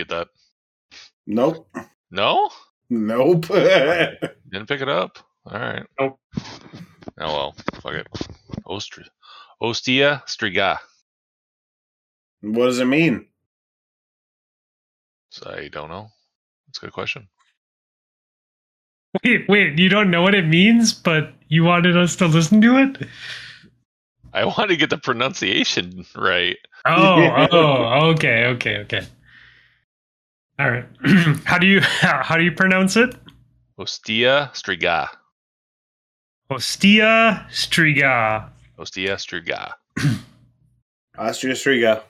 get that? Nope. No, Nope. didn't pick it up. All right. Nope. Oh well, fuck it. Ostri- Ostia Striga. what does it mean? So I don't know. That's a good question. Wait, wait, you don't know what it means, but you wanted us to listen to it? I want to get the pronunciation right. Oh, oh, okay, okay, okay. All right. how do you how, how do you pronounce it? Ostia Striga. Ostia Striga. Ostia Striga. Austria Striga.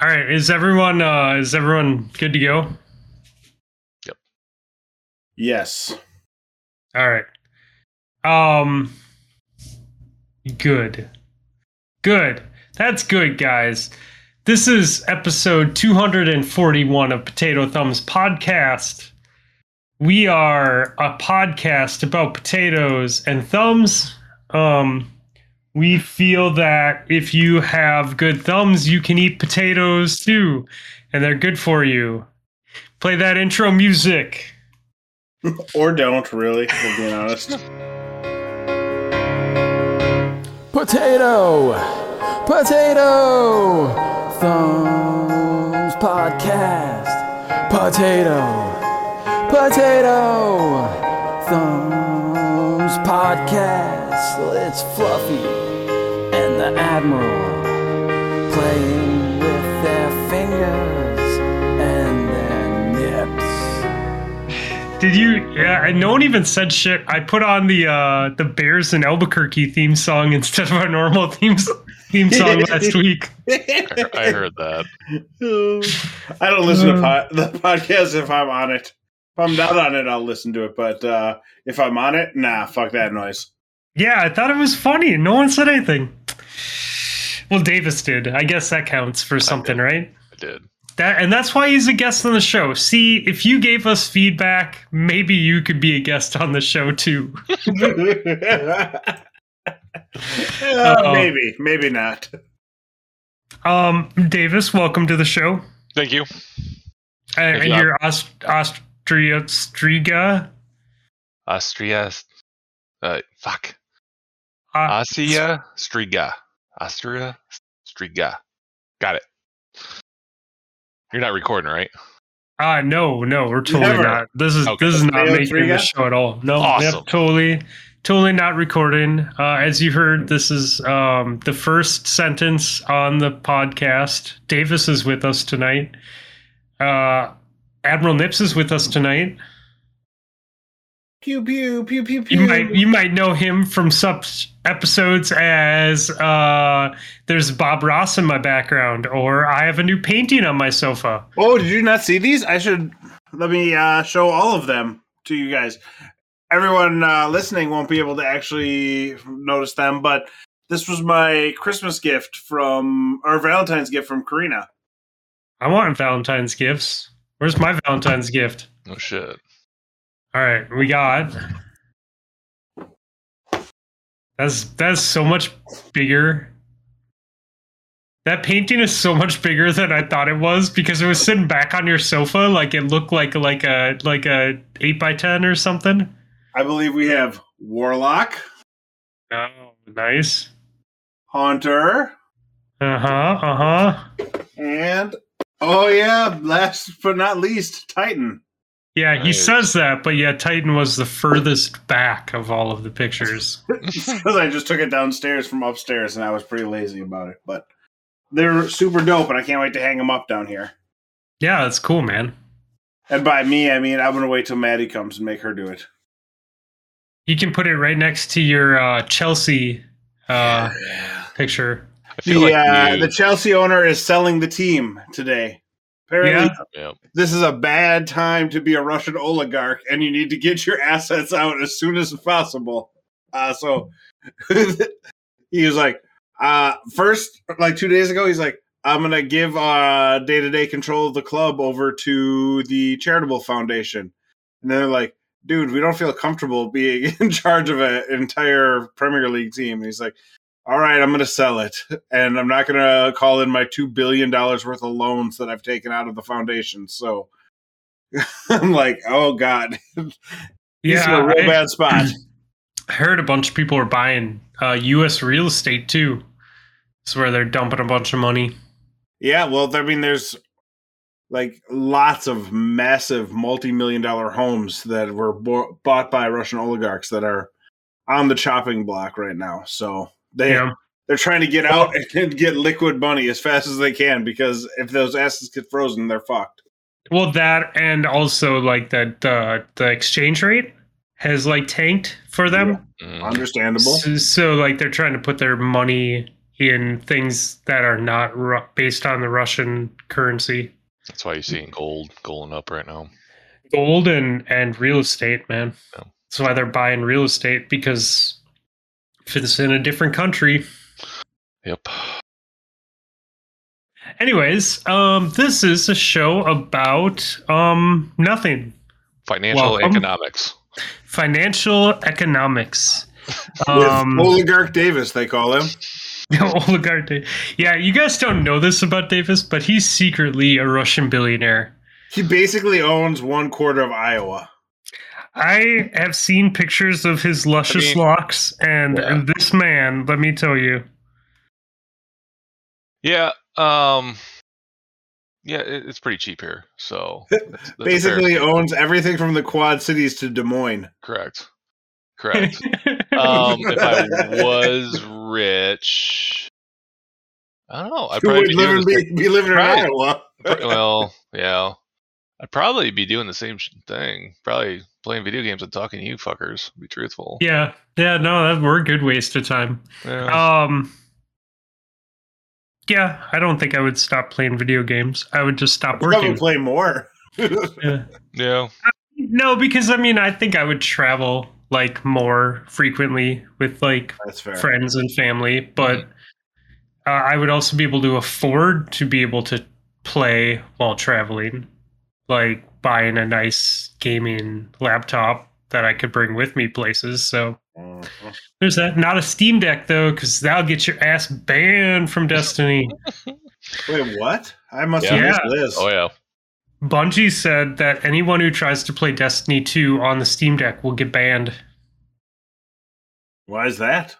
All right, is everyone uh is everyone good to go? Yep. Yes. All right. Um good. Good. That's good, guys. This is episode 241 of Potato Thumbs podcast. We are a podcast about potatoes and thumbs. Um we feel that if you have good thumbs, you can eat potatoes too, and they're good for you. Play that intro music. Or don't, really, if being honest. Potato! Potato! Thumbs Podcast. Potato! Potato! Thumbs Podcast. It's Fluffy and the Admiral playing with their fingers and their nips. Did you? Yeah, and no one even said shit. I put on the uh the Bears in Albuquerque theme song instead of our normal theme s- theme song last week. I I heard that. I don't listen to po- the podcast if I'm on it. If I'm not on it, I'll listen to it. But uh, if I'm on it, nah, fuck that noise. Yeah, I thought it was funny, no one said anything. Well, Davis did. I guess that counts for something, right? I did. That and that's why he's a guest on the show. See, if you gave us feedback, maybe you could be a guest on the show too. Uh, maybe, maybe not. Um, Davis, welcome to the show. Thank you. And you. you're Aust- Austria Striga. Austria. Uh, fuck. Uh, Austria Striga. Austria Striga. Got it. You're not recording, right? Uh no, no, we're totally Never. not. This is Okay. this is not making the show at all. No, Awesome. yep, totally, totally not recording. Uh, as you heard, this is um, the first sentence on the podcast. Davis is with us tonight. Uh, Admiral Nips is with us tonight. Pew pew pew pew pew. You might you might know him from such episodes as uh, "There's Bob Ross in my background" or "I have a new painting on my sofa." Oh, did you not see these? I should let me uh, show all of them to you guys. Everyone uh, listening won't be able to actually notice them, but this was my Christmas gift from or Valentine's gift from Karina. I want Valentine's gifts. Where's my Valentine's gift? Oh shit. All right, we got. That's that's so much bigger. That painting is so much bigger than I thought it was because it was sitting back on your sofa, like it looked like like a like a eight by ten or something. I believe we have Warlock, Oh, nice. Hunter, Uh huh. Uh huh. and oh yeah, last but not least, Titan. Yeah, he says that, but yeah, Titan was the furthest back of all of the pictures. Because I just took it downstairs from upstairs, and I was pretty lazy about it. But they're super dope, and I can't wait to hang them up down here. Yeah, that's cool, man. And by me, I mean I'm gonna wait till Maddie comes and make her do it. You can put it right next to your uh, Chelsea uh, picture. I The like uh, the Chelsea owner is selling the team today. Apparently, Yeah. yeah. this is a bad time to be a Russian oligarch, and you need to get your assets out as soon as possible. Uh, so he was like, uh, first, like two days ago, he's like, I'm gonna give uh day to day control of the club over to the charitable foundation, and they're like, dude, we don't feel comfortable being in charge of an entire Premier League team. And he's like, all right, I'm going to sell it. And I'm not going to call in my $2 billion worth of loans that I've taken out of the foundation. So I'm like, oh, God. He's Yeah, in a real I- bad spot. I heard a bunch of people are buying uh, U.S. real estate too. It's where they're dumping a bunch of money. Yeah, well, I mean, there's like lots of massive multi-million dollar homes that were bo- bought by Russian oligarchs that are on the chopping block right now. So they Yeah. they're trying to get out and get liquid money as fast as they can because if those assets get frozen, they're fucked. Well, that and also like that the the exchange rate has like tanked for them. Mm. Understandable. So, so, like they're trying to put their money in things that are not ru- based on the Russian currency, That's why you're seeing gold going up right now. gold and and real estate, man. Yeah. That's why they're buying real estate because if it's in a different country. Yep. Anyways, um, this is a show about um nothing. Financial Welcome. economics. Financial economics. With Um, oligarch Davis, they call him. oligarch. Yeah, you guys don't know this about Davis, but he's secretly a Russian billionaire. He basically owns one quarter of Iowa. I have seen pictures of his luscious I mean, locks, and yeah. this man, let me tell you, Yeah. Um. Yeah, it, it's pretty cheap here. So that's- that's Basically owns everything from the Quad Cities to Des Moines. correct. Correct. um, if I was rich, I don't know. I'd probably be live doing be, be living in Right. Iowa? well, yeah. I'd probably be doing the same thing. Probably playing video games and talking to you fuckers. Be truthful. yeah, yeah, no, that were a good waste of time. Yeah. Um, yeah, I don't think I would stop playing video games. I would just stop Probably working. play more. Yeah. yeah. No, because I mean, I think I would travel like more frequently with like friends and family, but uh, I would also be able to afford to be able to play while traveling, like buying a nice gaming laptop that I could bring with me places. So Mhm. there's that. Not a Steam Deck though, because that'll get your ass banned from Destiny. Wait, what? I must Yeah. have missed this. Oh yeah. Bungie said that anyone who tries to play Destiny 2 on the Steam Deck will get banned. Why is that?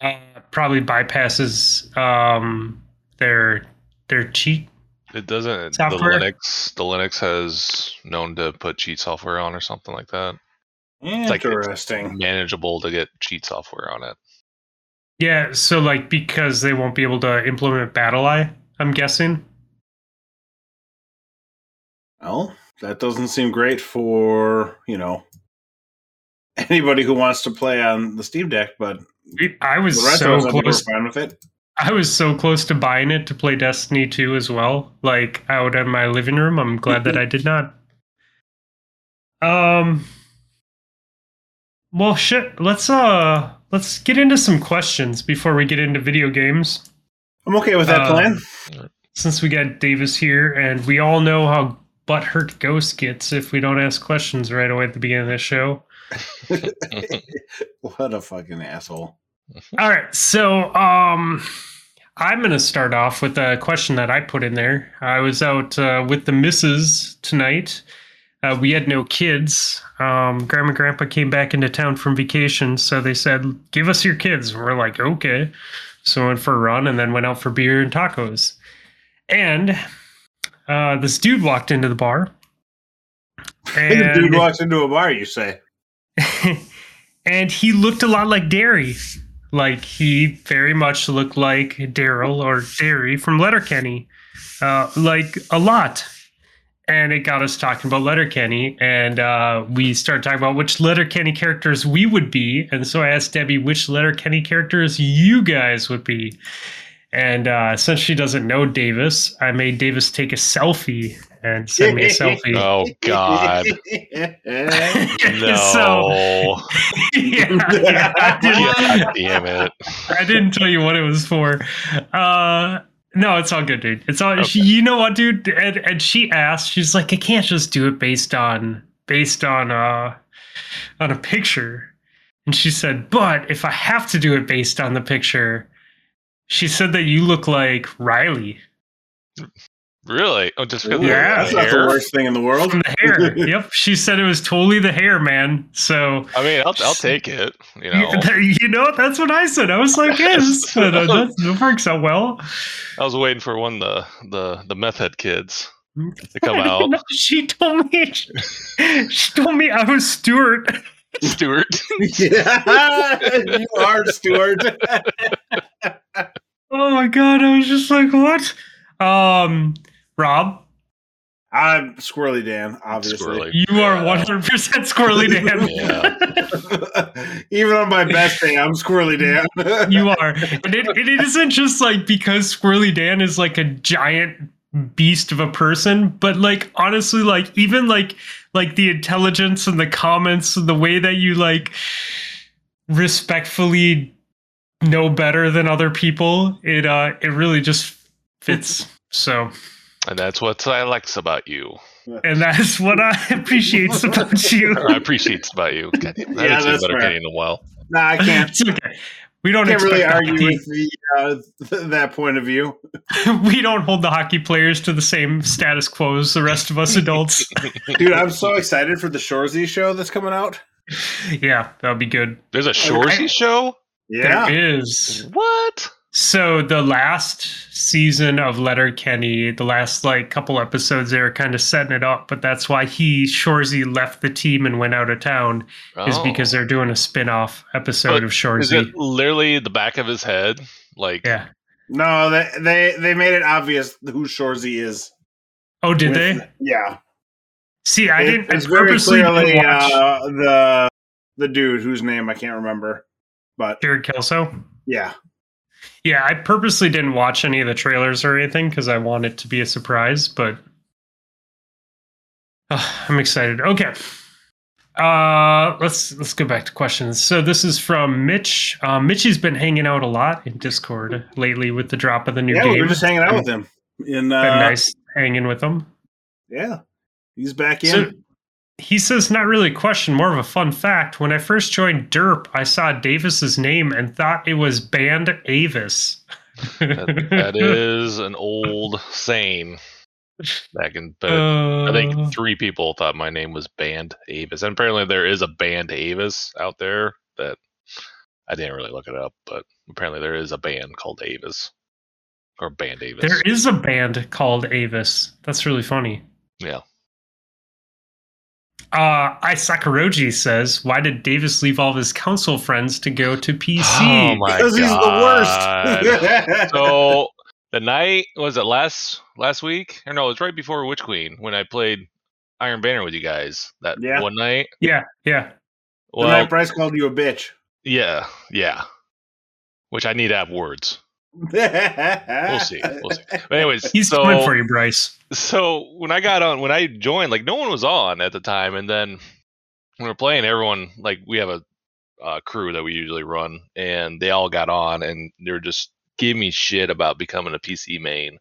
Uh, probably bypasses um, their their cheat. It doesn't. Software? The Linux. The Linux has known to put cheat software on or something like that. like it's- Interesting. Manageable to get cheat software on it. Yeah, so like because they won't be able to implement Battle BattleEye, I'm guessing. Well, that doesn't seem great for, you know, anybody who wants to play on the Steam Deck, but I was the rest so of us close. fine with it. I was so close to buying it to play Destiny 2 as well, like out in my living room. I'm glad that I did not. Um Well shit, let's uh let's get into some questions before we get into video games. I'm okay with that Uh, plan. Since we got Davis here and we all know how butthurt Ghost gets if we don't ask questions right away at the beginning of the show. what a fucking asshole. All right, so um, I'm going to start off with a question that I put in there. I was out uh, with the missus tonight. Uh, we had no kids. Um, Grandma and Grandpa came back into town from vacation, so they said, "Give us your kids." And we're like, "Okay." So went for a run and then went out for beer and tacos. And uh, this dude walked into the bar. And the dude walks into a bar, you say. and he looked a lot like Derry. Like he very much looked like Daryl or Derry from Letterkenny. Uh, like a lot. And it got us talking about Letterkenny, and uh, we started talking about which Letterkenny characters we would be. And so I asked Debbie which Letterkenny characters you guys would be. And uh, since she doesn't know Davis, I made Davis take a selfie and send me a selfie. Oh God. No. so yeah, yeah, I didn't, God damn it. I didn't tell you what it was for. Uh, no, it's all good, dude. It's all. She, you know what, dude? And, and she asked, she's like, I can't just do it based on based on uh on a picture. And she said, But if I have to do it based on the picture, she said that you look like Riley Really? Oh, just because Ooh, Yeah. that's of not the the worst thing in the world. from the hair. yep. She said it was totally the hair, man. So, I mean, I'll, I'll take it. You know, you, you know, that's what I said. I was like, yes, that, that, that works out well. I was waiting for one the the the meth head kids mm-hmm. to come out. No, she told me, she told me I was Stuart. Stuart. yeah, you are Stuart. Oh my God. I was just like, what? Um, Rob, I'm Squirrely Dan, obviously. Squirrely. you are Yeah. 100% squirrely Dan. Even on my best day, I'm Squirrely Dan. you are. And it, it isn't just like because Squirrely Dan is like a giant beast of a person, but like honestly, like even like like the intelligence and the comments and the way that you like respectfully know better than other people, it uh it really just fits. So And that's what I likes about you. and that's what I appreciate about you. I appreciate about you. God damn, I Yeah, that's better fair. In a while. nah, I can't. It's okay. We don't Can't really argue hockey- with the, uh, th- that point of view. we don't hold the hockey players to the same status quo as the rest of us adults. Dude, I'm so excited for the Shoresy show that's coming out. yeah, that'll be good. There's a Shoresy show. Yeah. There is. What? So the last season of Letterkenny, the last like couple episodes, they were kind of setting it up, but that's why he Shoresy left the team and went out of town is Oh. because they're doing a spin-off episode But of is Shoresy. it literally the back of his head? Like, Yeah. No, they, they they made it obvious who Shoresy is. Oh, did with- they? Yeah. See, I It- didn't. It's I very purposely didn't clearly watch uh, the the dude whose name I can't remember. But Jared Keeso. yeah. Yeah, I purposely didn't watch any of the trailers or anything because I want it to be a surprise, but I'm excited. Okay. Uh let's let's go back to questions. So this is from Mitch. Um, Mitchy's been hanging out a lot in Discord lately with the drop of the new Yeah, game. we were just hanging out with him. In Been uh, nice hanging with him. Yeah. He's back in. So he says, not really a question, more of a fun fact. When I first joined Derp, I saw Davis's name and thought it was Band Avis. that, that is an old saying back in, but I Uh, think three people thought my name was Band Avis. And apparently there is a Band Avis out there that I didn't really look it up, but apparently there is a band called Avis. Or Band Avis. There is a band called Avis. That's really funny. Yeah. Uh, I Sakaroji says, "Why did Davis leave all of his council friends to go to PC?" Oh my Because he's the worst. so the night was it last last week or no? It was right before Witch Queen when I played Iron Banner with you guys that Yeah. one night. yeah, yeah. the Well, night Bryce called you a bitch. yeah, yeah. Which I need to have words. We'll see. We'll see. But anyways, He's so coming for you, Bryce. so when I got on, when I joined, like no one was on at the time, and then when we're playing, everyone like we have a uh, crew that we usually run, and they all got on, and they're just giving me shit about becoming a PC main.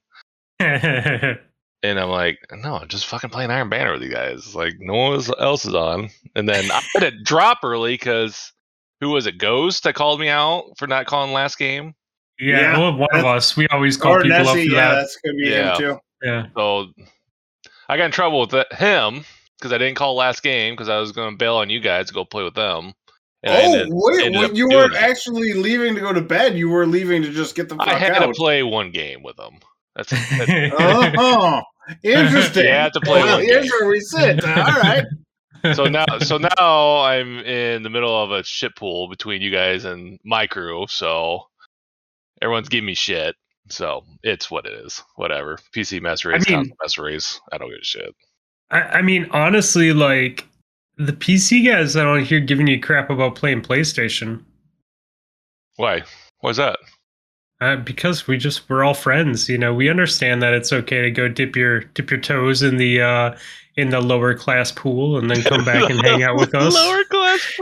And I'm like, no, I'm just fucking playing Iron Banner with you guys. Like, no one else is on. And then I had to drop early because who was it? Ghost that called me out for not calling last game. Yeah, Yeah, well, one of us. We always call or people up Nessie, for yeah, that. that's gonna be Yeah. him too. Yeah. So I got in trouble with that, him because I didn't call last game because I was going to bail on you guys to go play with them. And oh ended- wait, ended wait, you weren't it. actually leaving to go to bed. You were leaving to just get the fuck I had out. to play one game with them. That's, that's oh, interesting. You had to play well, here's game. where we sit. All right. so now so now I'm in the middle of a shit pool between you guys and my crew, so everyone's giving me shit. So it's what it is. Whatever. PC mess race, mean- console mess race. I don't give a shit. I, I mean, honestly, like the PC guys I don't hear giving you crap about playing PlayStation. Why? Why's that? Uh, because we just we're all friends, you know. We understand that it's okay to go dip your dip your toes in the uh in the lower class pool and then come back and hang out with us. Lower class.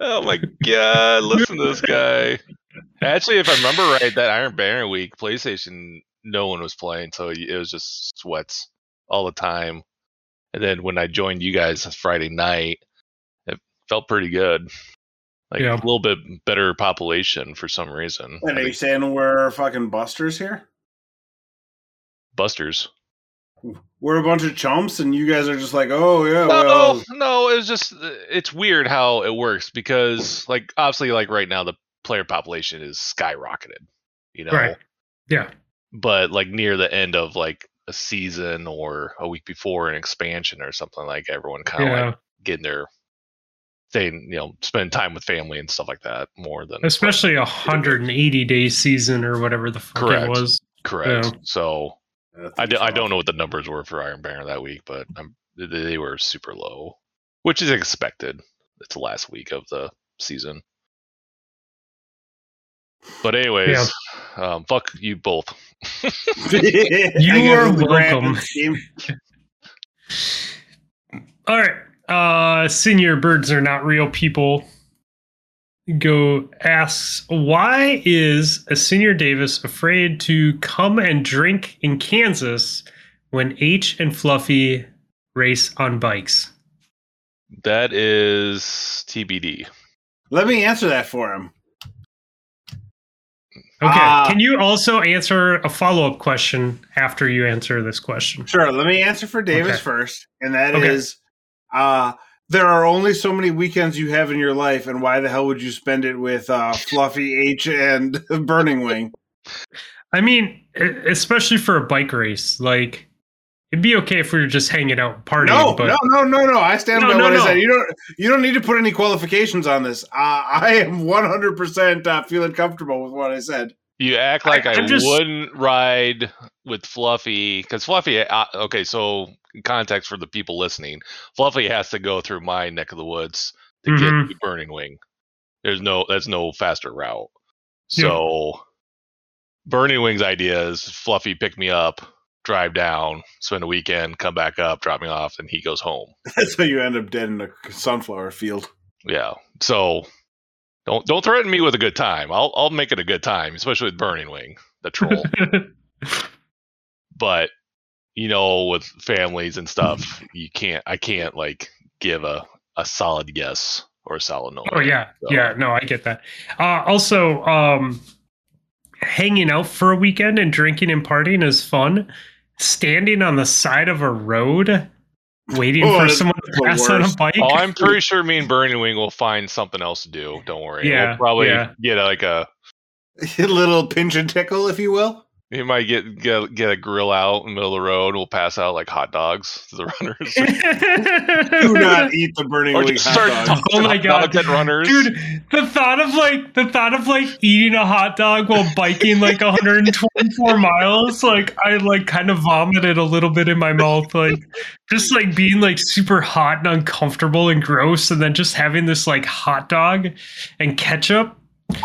Oh my god! Listen to this guy. Actually, if I remember right, that Iron Banner week, PlayStation, no one was playing, so it was just sweats all the time. And then when I joined you guys Friday night, it felt pretty good. Like Yeah. a little bit better population for some reason. And are you saying we're fucking busters here? Busters. We're a bunch of chumps, and you guys are just like, oh yeah, No, well, no, it was just it's weird how it works because like obviously like right now the player population is skyrocketed, you know. Right. Yeah. But like near the end of like a season or a week before an expansion or something like everyone kind of Yeah. like getting their staying, you know, spending time with family and stuff like that more than Especially a 180 day season or whatever the fuck Correct. it was. correct. yeah. So that's I, d- I don't know what the numbers were for Iron Banner that week, but um, I'm, they- they were super low, which is expected. It's the last week of the season. But anyways, um, fuck you both. you are welcome. All right. Uh, senior birds are not real people. Go asks why is a senior Davis afraid to come and drink in Kansas when H and Fluffy race on bikes? That is TBD. Let me answer that for him. Okay. Ah. Can you also answer a follow up question after you answer this question? Sure. Let me answer for Davis Okay. first, and that is, Okay. uh, there are only so many weekends you have in your life, and why the hell would you spend it with uh, Fluffy H and Burning Wing? I mean, especially for a bike race, like it'd be okay if we were just hanging out partying. No, but no, no, no, no. I stand No, by no, what no. I said. You don't. You don't need to put any qualifications on this. Uh, I am one hundred percent uh, feeling comfortable with what I said. You act like I- I, just- wouldn't ride with Fluffy because Fluffy. Uh, okay, so context for the people listening, Fluffy has to go through my neck of the woods to Mhm. get to Burning Wing. There's no, that's no faster route. So, Burning Wing's idea is Fluffy pick me up, drive down, spend a weekend, come back up, drop me off, and he goes home. That's how you end up dead in a sunflower field. Yeah. So don't don't threaten me with a good time. I'll I'll make it a good time, especially with Burning Wing, the troll. but you know, with families and stuff, you can't. I can't like give a a solid yes or a solid no. oh yeah, So- yeah. No, I get that. Uh, also, um, hanging out for a weekend and drinking and partying is fun. Standing on the side of a road, waiting Oh, for someone to the pass on a worst. bike. Oh, I'm pretty sure me and Burning Wing will find something else to do. Don't worry. Yeah, we'll probably yeah. get like a. a little pinch and tickle, if you will. You might get get get a grill out in the middle of the road. and We'll pass out like hot dogs to the runners. Do not eat the burning or wing just hot start dog. tossing Oh my hot God. dogs at runners. Dude, the thought of like the thought of like eating a hot dog while biking like 124 miles, like I like kind of vomited a little bit in my mouth, like just like being like super hot and uncomfortable and gross, and then just having this like hot dog and ketchup.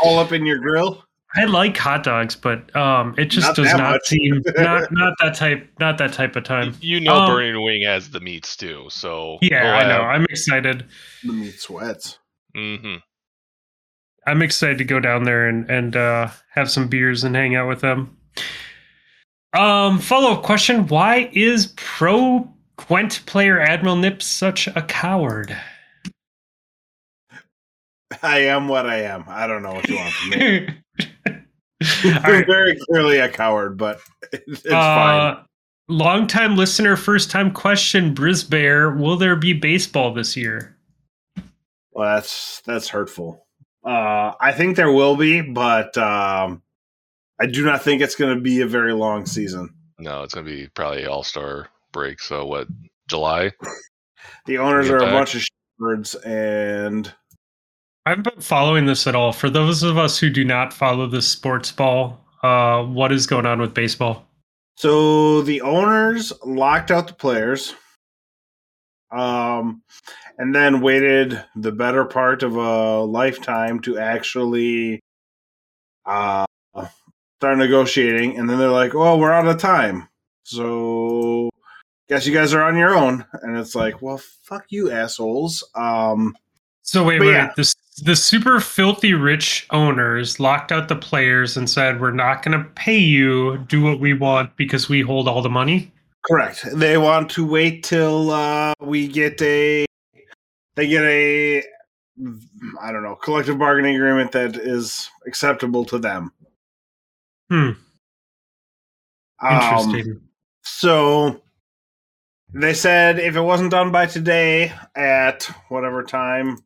all up in your grill. I like hot dogs, but um, it just Not does not much. seem not not that type not that type of time. You know, Um, Burning Wing has the meats too. So Yeah, I know. I'm excited. The meat sweats. hmm I'm excited to go down there and and uh, have some beers and hang out with them. Um, follow up question: Why is pro Gwent player Admiral Nip such a coward? I am what I am. I don't know what you want from me. All I'm right. very clearly a coward, but it's fine. Uh, long time listener, first time question: Brisbear, will there be baseball this year? Well, that's that's hurtful. Uh, I think there will be, but um, I do not think it's going to be a very long season. No, it's gonna be probably All Star break. So what? July? The owners Get are a bunch of shepherds, and I haven't been following this at all. For those of us who do not follow the sports ball, uh, what is going on with baseball? so the owners locked out the players, um, and then waited the better part of a lifetime to actually uh, start negotiating. And then they're like, "Oh, we're out of time, so guess you guys are on your own." And it's like, "Well, fuck you, assholes." Um, So wait, But wait, yeah. The, the super filthy rich owners locked out the players and said, "We're not going to pay you. Do what we want because we hold all the money." Correct. They want to wait till uh, we get a they get a I don't know collective bargaining agreement that is acceptable to them. Hmm. Um, Interesting. so they said if it wasn't done by today at whatever time,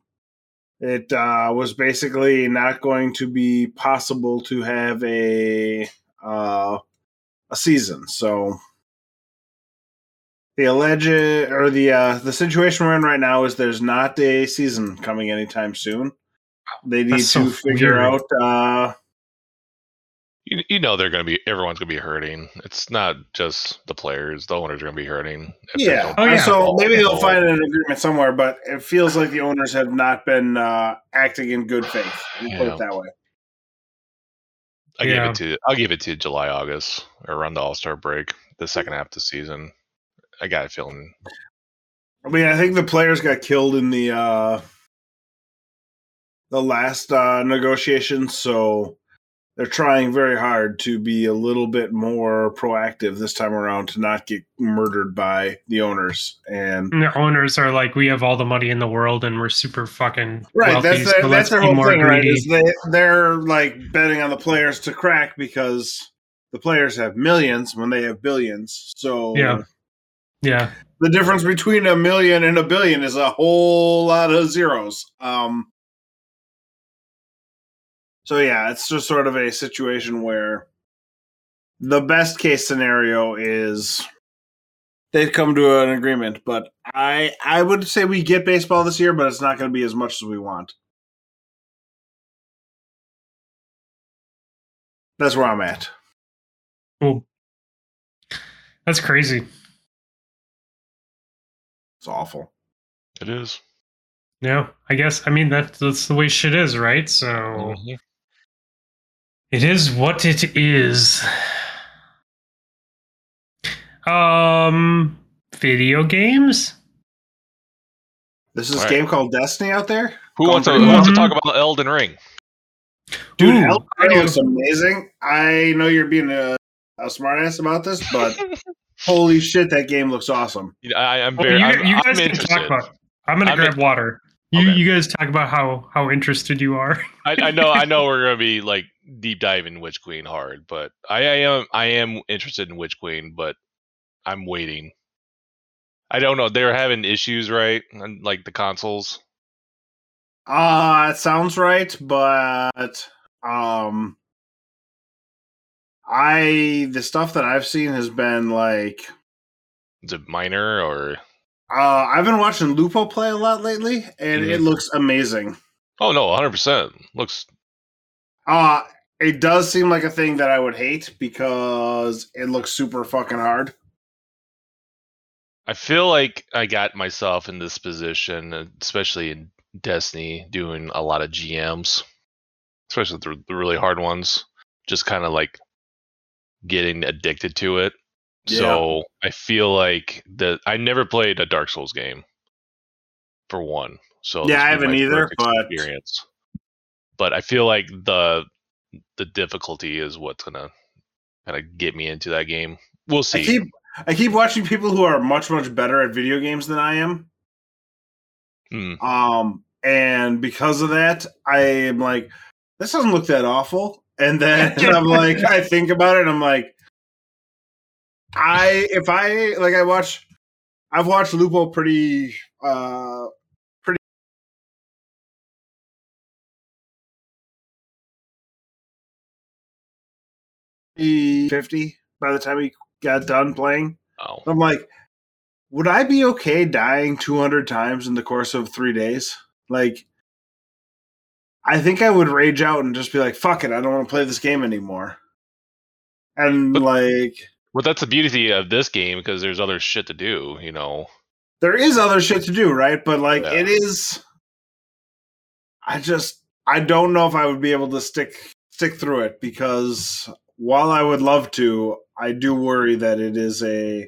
it uh, was basically not going to be possible to have a uh, a season. So the alleged or the uh, the situation we're in right now is there's not a season coming anytime soon. They need so to figure weird. out. You, you know they're going to be everyone's going to be hurting. It's not just the players; the owners are going to be hurting. if they Yeah. don't Oh, yeah. So maybe they'll follow. find an agreement somewhere, but it feels like the owners have not been uh, acting in good faith. Put Yeah. it that way. I give Yeah. it to I'll give it to July, August, or around the All Star break, the second half of the season. I got a feeling. I mean, I think the players got killed in the uh, the last uh, negotiations, so they're trying very hard to be a little bit more proactive this time around to not get murdered by the owners. And And the owners are like, we have all the money in the world and we're super fucking right, wealthy, that's their, that's their whole thing, right? Is they they're like betting on the players to crack because the players have millions when they have billions. So Yeah. Yeah. the difference between a million and a billion is a whole lot of zeros. Um, so yeah, it's just sort of a situation where the best case scenario is they've come to an agreement, but I I would say we get baseball this year, but it's not going to be as much as we want. That's where I'm at. Cool. That's crazy. It's awful. It is. Yeah. I guess I mean that that's the way shit is, right? So Mhm. It is what it is. Um video games? This is a All right. game called Destiny out there. Who wants to who wants to talk about the Elden Ring? Dude, Ooh, Elden I Ring looks amazing. I know you're being a, a smartass about this, but holy shit, that game looks awesome. I, I'm Well, very. you, I'm, you I'm guys can talk about I'm gonna I'm grab water. You Okay. you guys talk about how how interested you are. I, I know. I know we're gonna be like deep diving Witch Queen hard, but I, I am. I am interested in Witch Queen, but I'm waiting. I don't know. They're having issues, right? Like the consoles. Uh it sounds right, but um I the stuff that I've seen has been like Is it minor or? uh I've been watching Lupo play a lot lately and Mhm. it looks amazing. Oh no, 100 percent looks. Uh it does seem like a thing that I would hate because it looks super fucking hard. I feel like I got myself in this position, uh, especially in Destiny, doing a lot of GMs, especially the, the really hard ones. Just kind of like getting addicted to it. So I feel like that I never played a Dark Souls game. For one, so Yeah, I haven't either, but- experience. But I feel like the the difficulty is what's gonna kind of get me into that game. We'll see. I keep I keep watching people who are much much better at video games than I am. Hmm. Um, and because of that, I am like, this doesn't look that awful. And then I'm like, I think about it, and I'm like, I if I like I watch, I've watched Lupo pretty, uh, 50 by the time he got done playing. Oh. I'm like, would I be okay dying 200 times in the course of three days? Like, I think I would rage out and just be like, fuck it, I don't want to play this game anymore. And but, like. Well, that's the beauty of this game because there's other shit to do, you know? There is other shit to do, right? But like, yeah. it is. I just. I don't know if I would be able to stick stick through it because while I would love to, I do worry that it is a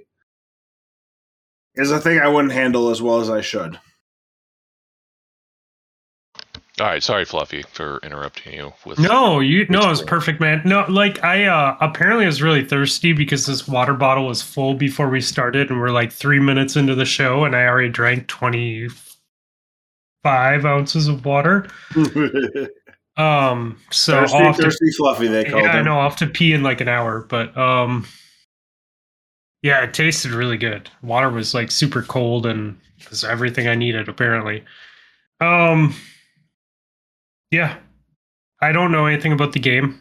is a thing I wouldn't handle as well as I should. All right, sorry, Fluffy, for interrupting you. With No, you no, Which it was perfect, man. No, like I uh apparently was really thirsty because this water bottle was full before we started, and we're like three minutes into the show, and I already drank twenty five ounces of water. Um, so thirsty, I'll to, thirsty fluffy, they called yeah, I know I'll have to pee in like an hour, but um, yeah, it tasted really good. Water was like super cold and was everything I needed apparently. Um, yeah, I don't know anything about the game,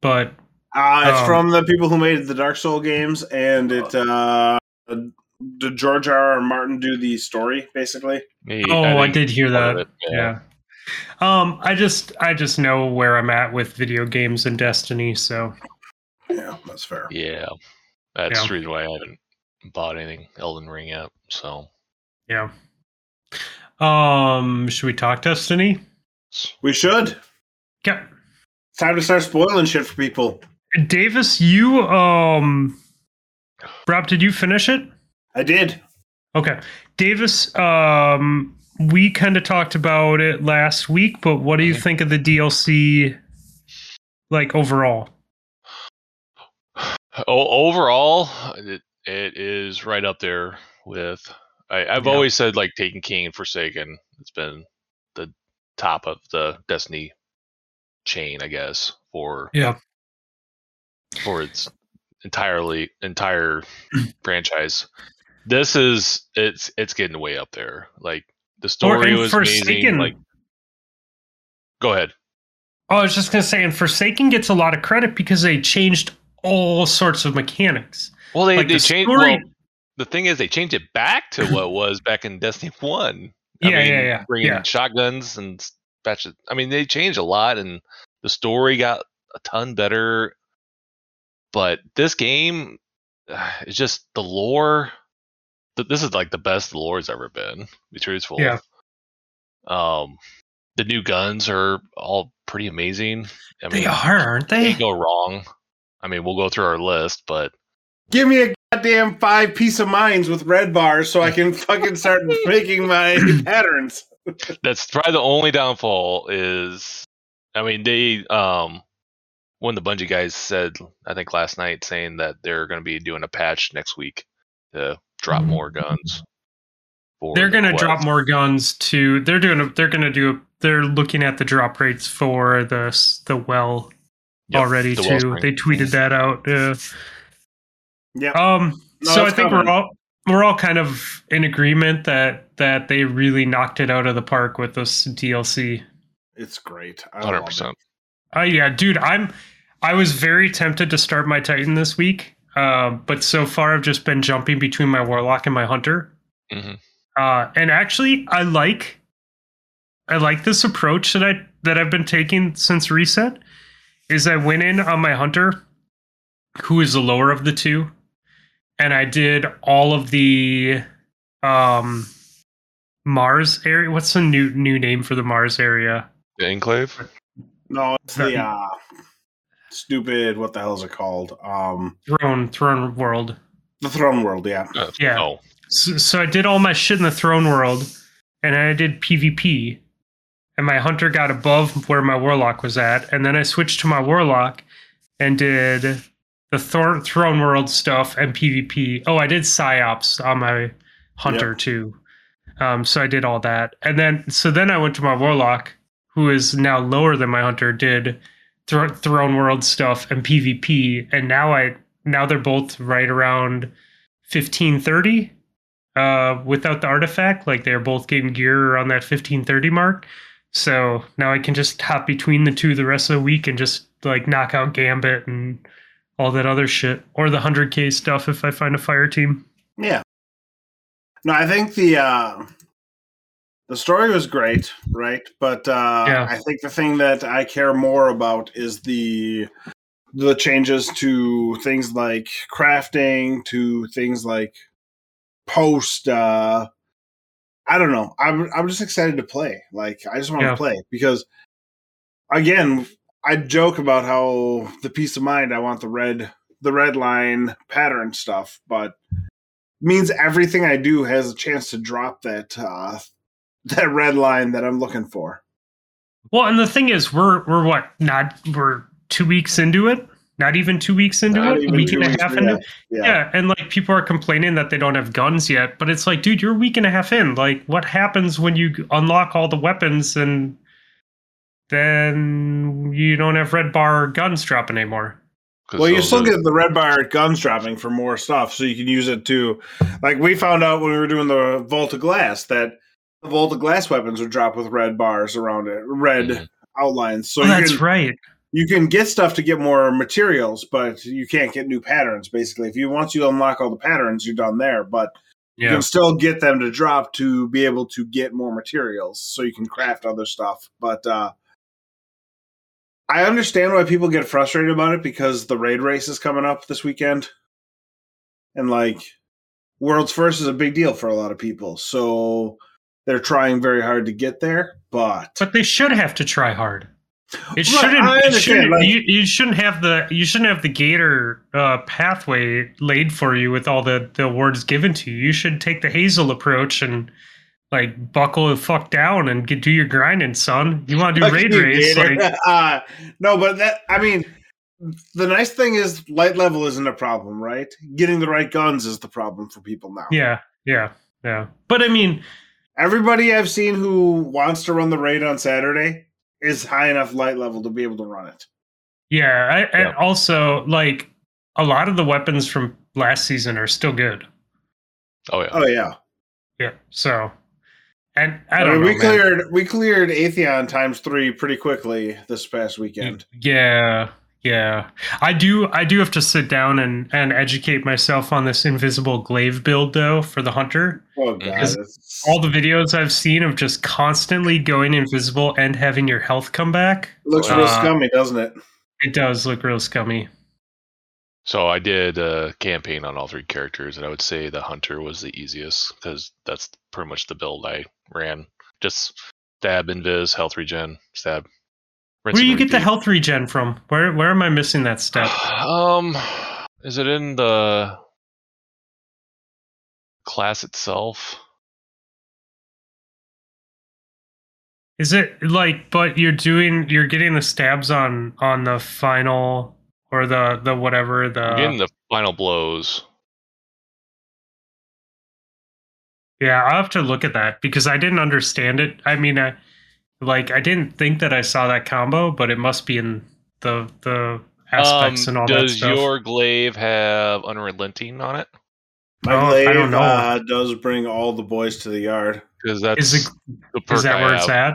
but Uh, it's Um, from the people who made the Dark Soul games, and it uh, did George R. R. Martin do the story basically? Me, oh, I, think did hear that. it, yeah. Um, I just I just know where I'm at with video games and Destiny, so Yeah, that's fair. Yeah. That's Yeah. the reason why I haven't bought anything Elden Ring yet. So yeah. Um, should we talk Destiny? We should. Yeah. It's time to start spoiling shit for people. Davis, you um Rob, did you finish it? I did. Okay. Davis, um we kind of talked about it last week, but what do you think of the DLC like overall? O- overall, it, it is right up there with. I, I've Yeah. always said like Taken King and Forsaken. It's been the top of the Destiny chain, I guess, for Yeah. for its entirely entire franchise. This is it's it's getting way up there. Like the story and was Forsaken- amazing. Like, go ahead. Oh, I was just gonna say, and Forsaken gets a lot of credit because they changed all sorts of mechanics. Well, they, Like they the changed. story- Well, the thing is, they changed it back to what was back in Destiny One. I Yeah, mean, yeah, yeah, Bringing yeah. shotguns and batches. I mean, they changed a lot, and the story got a ton better. But this game, it's just the lore. Th- This is like the best the lore's ever been. To be truthful. Yeah. Um, the new guns are all pretty amazing. I mean, They are, aren't they? can't go wrong. I mean, we'll go through our list, but Give me a goddamn five piece of mines with red bars so I can fucking start making my patterns. that's probably the only downfall is I mean they um one of the Bungie guys said I think last night saying that they're going to be doing a patch next week to drop more guns. for They're gonna quest. drop more guns to. They're doing. A, they're gonna do. A, they're looking at the drop rates for the the well Yep, already the too. Wellspring. They tweeted that out. Yeah. Yeah. Um. No, so I think coming. we're all we're all kind of in agreement that that they really knocked it out of the park with this DLC. It's great. I love Hundred it. percent. Oh yeah, dude. I'm. I was very tempted to start my Titan this week, uh, but so far I've just been jumping between my Warlock and my Hunter. hmm Uh, and actually, I like. I like this approach that I that I've been taking since reset. Is I went in on my Hunter, who is the lower of the two, and I did all of the um Mars area. What's the new new name for the Mars area? The Enclave. No, it's the uh, stupid. What the hell is it called? Um, Throne Throne World. the Throne World. Yeah. Uh, Yeah. Oh, So, so I did all my shit in the throne world, and I did PvP, and my hunter got above where my warlock was at, and then I switched to my warlock and did the thor- throne world stuff and PvP. Oh, I did PsiOps on my hunter too. Um, so I did all that, and then so then I went to my warlock, who is now lower than my hunter, did thro- throne world stuff and PvP, and now I now they're both right around fifteen thirty uh, without the artifact. Like they're both getting gear around that fifteen thirty mark. So now I can just hop between the two the rest of the week and just like knock out Gambit and all that other shit, or the hundred k stuff if I find a fire team. Yeah. No, I think the uh the story was great, right? But uh Yeah. I think the thing that I care more about is the the changes to things like crafting, to things like post uh I don't know. I'm I'm just excited to play. Like I just want Yeah. to play because again, I joke about how the peace of mind I want the red the red line pattern stuff, but means everything I do has a chance to drop that uh that red line that I'm looking for. Well, and the thing is, we're we're what not we're two weeks into it. not even two weeks into Not it, a week and a half into yeah. it. Yeah. Yeah, and like people are complaining that they don't have guns yet, but it's like, dude, you're a week and a half in. Like, what happens when you unlock all the weapons and then you don't have red bar guns dropping anymore? Well, you still get the red bar guns dropping for more stuff, so you can use it to, like we found out when we were doing the Vault of Glass that the Vault of Glass weapons would drop with red bars around it, red Mhm. outlines. So oh, you that's can right. you can get stuff to get more materials, but you can't get new patterns. Basically, if you once you unlock all the patterns, you're done there. But you can still get them to drop to be able to get more materials, so you can craft other stuff. But uh I understand why people get frustrated about it because the raid race is coming up this weekend, and like World's First is a big deal for a lot of people. So they're trying very hard to get there, but but they should have to try hard. It shouldn't. It shouldn't like- you, you shouldn't have the you shouldn't have the gator uh, pathway laid for you with all the the awards given to you. You should take the Hazel approach and like buckle the fuck down and get do your grinding, son. You want to do raid race? Like, uh, no, but that I mean, the nice thing is light level isn't a problem, right? Getting the right guns is the problem for people now. yeah, yeah, yeah. But I mean, Everybody I've seen who wants to run the raid on Saturday is high enough light level to be able to run it. yeah. I, Yeah. And also, like a lot of the weapons from last season are still good. Oh yeah. Oh yeah, Yeah. So, and I I, don't mean, know. we man. cleared we cleared Atheon times three pretty quickly this past weekend. Yeah, yeah. I do. I do have to sit down and and educate myself on this invisible glaive build though for the hunter. Oh god, All the videos I've seen of just constantly going invisible and having your health come back. looks real uh, scummy, doesn't it? It does look real scummy. So I did a campaign on all three characters, and I would say the hunter was the easiest because that's pretty much the build I ran. Just stab, invis, health regen, stab. Where do you get the health regen from? Where where am I missing that step? Um, is it in the class itself? Is it like but you're doing you're getting the stabs on on the final or the the whatever the You're getting the final blows. Yeah, I'll have to look at that because I didn't understand it. I mean, I, like I didn't think that I saw that combo, but it must be in the the aspects Um, and all that stuff. does your glaive have unrelenting on it? My Oh, I glaive don't know. Uh, does bring all the boys to the yard. Because that's is it the perk is that I where have. it's at?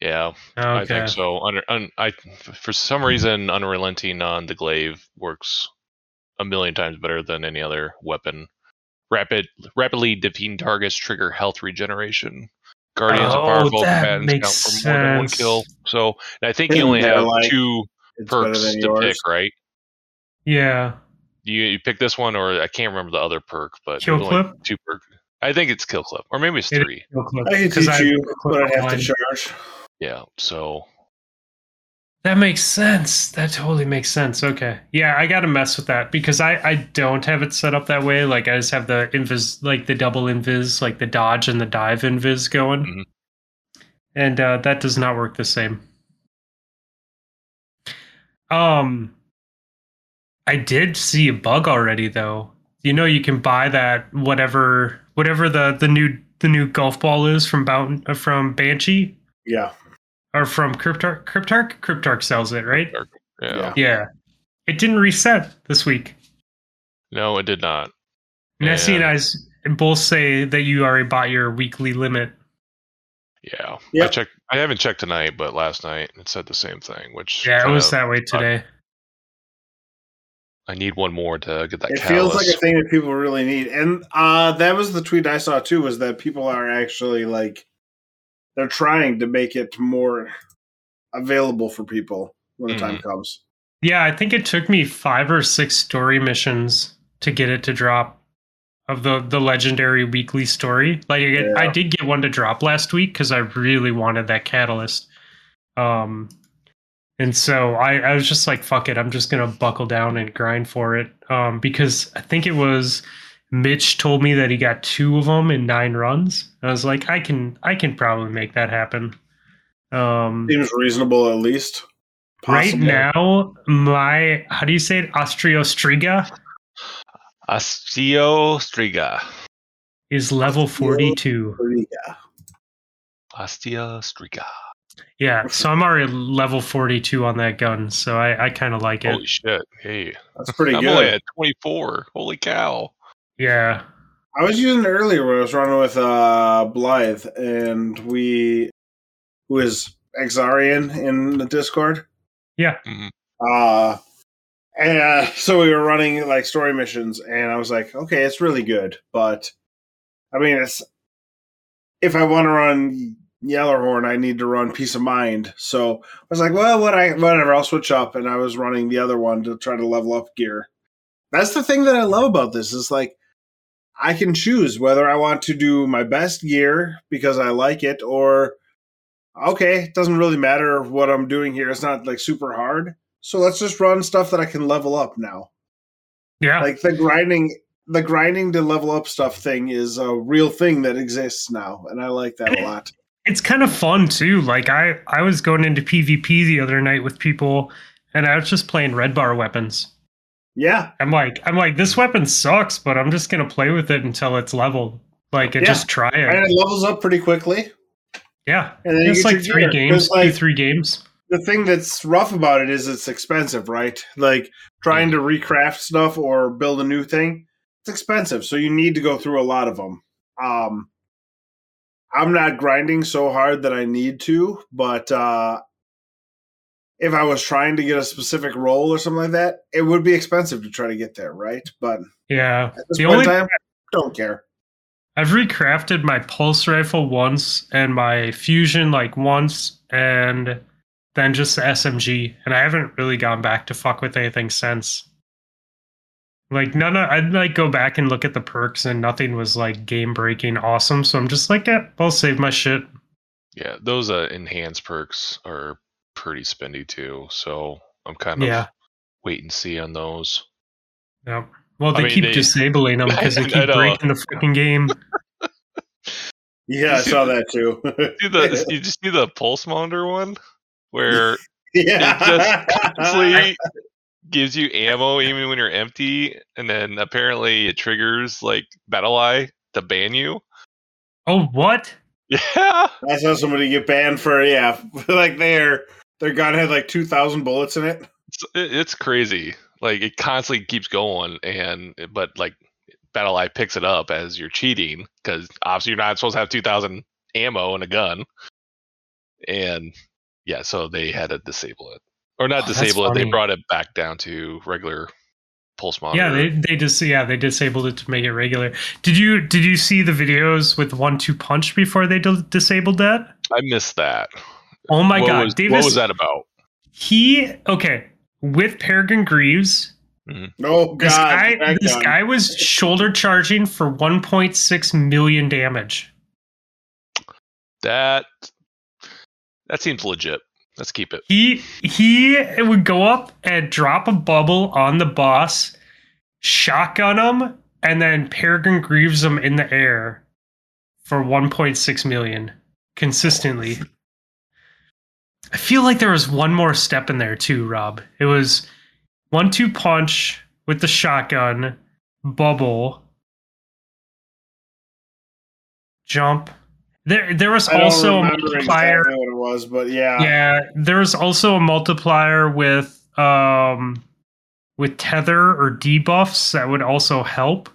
Yeah, Okay. I think so. Under, un, I for some reason, unrelenting on the glaive works a million times better than any other weapon. Rapid, rapidly defeating targets trigger health regeneration. Guardians Oh, of powerful that combatants count makes for more than one sense. kill. So and I think you only have like- two perks to yours. pick, right? Yeah. You you pick this one, or I can't remember the other perk, but Kill there's only clip? two perk. I think it's kill clip, or maybe it's It- three. I can 'Cause teach you, clip but I have to charge. Yeah, so That makes sense. That totally makes sense. Okay. Yeah, I got to mess with that because I I don't have it set up that way. Like I just have the invis like the double invis, like the dodge and the dive invis going. Mhm. And uh that does not work the same. Um I did see a bug already though. You know you can buy that whatever whatever the the new the new golf ball is from Bounty, uh, from Banshee Yeah. Or from Cryptarch Cryptarch Cryptarch sells it, right? yeah. Yeah. Yeah. It didn't reset this week. no, it did not. Nessie and Yeah. I s- both say that you already bought your weekly limit. Yeah, I Yep. checked. I haven't checked tonight, but last night it said the same thing. Which Yeah, it kinda- was that way today. I need one more to get that. It feels like a thing that people really need. And uh that was the tweet I saw too, was that people are actually like they're trying to make it more available for people when the time Mm-hmm. comes. Yeah, I think it took me five or six story missions to get it to drop of the the legendary weekly story. Like I, Yeah. I did get one to drop last week because I really wanted that catalyst. Um, and so I, I was just like, fuck it, I'm just gonna buckle down and grind for it. Um, because I think it was Mitch told me that he got two of them in nine runs. I was like, I can I can probably make that happen. Um, Seems reasonable at least. Right now, my how do you say it? Ostriostriga Osteo Striga. is level forty-two. Yeah. Ostia Striga. Yeah, so I'm already level forty-two on that gun, so I, I kind of like it. Holy shit. Hey. That's pretty I'm good. only at 24. Holy cow. Yeah, I was using it earlier when I was running with uh, Blythe, and we, who is Exarian in the Discord. Mhm. Uh, and uh, so we were running like story missions, and I was like, okay, it's really good, but I mean, it's if I want to run Yellowhorn, I need to run Peace of Mind. So I was like, well, what I whatever, I'll switch up, and I was running the other one to try to level up gear. That's the thing that I love about this is like I can choose whether I want to do my best gear because I like it, or okay, it doesn't really matter what I'm doing here. It's not like super hard. So let's just run stuff that I can level up now. yeah. Like the grinding the grinding to level up stuff thing is a real thing that exists now, and I like that a lot. it's kind of fun too. Like I I was going into PvP the other night with people, and I was just playing red bar weapons. Yeah. I'm like I'm like this weapon sucks, but I'm just gonna play with it until it's leveled. Like, and Yeah. just try it. And it. levels up pretty quickly. Yeah, And then it's like three gear. games, like, two three games. the thing that's rough about it is it's expensive, right? Like trying to recraft stuff or build a new thing, it's expensive. So you need to go through a lot of them. Um, I'm not grinding so hard that I need to, but uh, if I was trying to get a specific role or something like that, it would be expensive to try to get there, right? But Yeah, at this the point only in time, don't care. I've recrafted my pulse rifle once and my fusion like once and then just the SMG and I haven't really gone back to fuck with anything since. Like none of I'd like go back and look at the perks and nothing was like game breaking awesome. So I'm just like, yeah, I'll save my shit. Yeah, those uh, enhanced perks are pretty spendy too. So I'm kind of Yeah. wait and see on those. Yeah. Well, I they mean, keep they- disabling them because they keep breaking the fucking game. Yeah, I saw that too. See the you just see the pulse monitor one where yeah, it just constantly gives you ammo even when you're empty, and then apparently it triggers like BattlEye to ban you. Oh, what? Yeah, I saw somebody get banned for yeah, like their their gun had like two thousand bullets in it. it's, it's crazy. Like it constantly keeps going, and but like BattlEye picks it up as you're cheating because obviously you're not supposed to have 2,000 ammo in a gun, and yeah, so they had to disable it or not Oh, disable it. They brought it back down to regular pulse monitor. Yeah, they they just yeah they disabled it to make it regular. Did you did you see the videos with one two punch before they d- disabled that? I missed that. Oh my what god, was, Davis! what was that about? He okay with Peregrine Greaves. Mm-hmm. Oh This god, guy this guy was shoulder charging for 1.6 million damage. That that seems legit. Let's keep it. He he would go up and drop a bubble on the boss, shotgun him, and then Peregrine Greaves him in the air for 1.6 million consistently. Oh, I feel like there was one more step in there too, Rob. It was one two punch with the shotgun, bubble, jump. There there was I also a multiplier exactly what it was, but yeah, yeah, there's also a multiplier with um with tether or debuffs that would also help.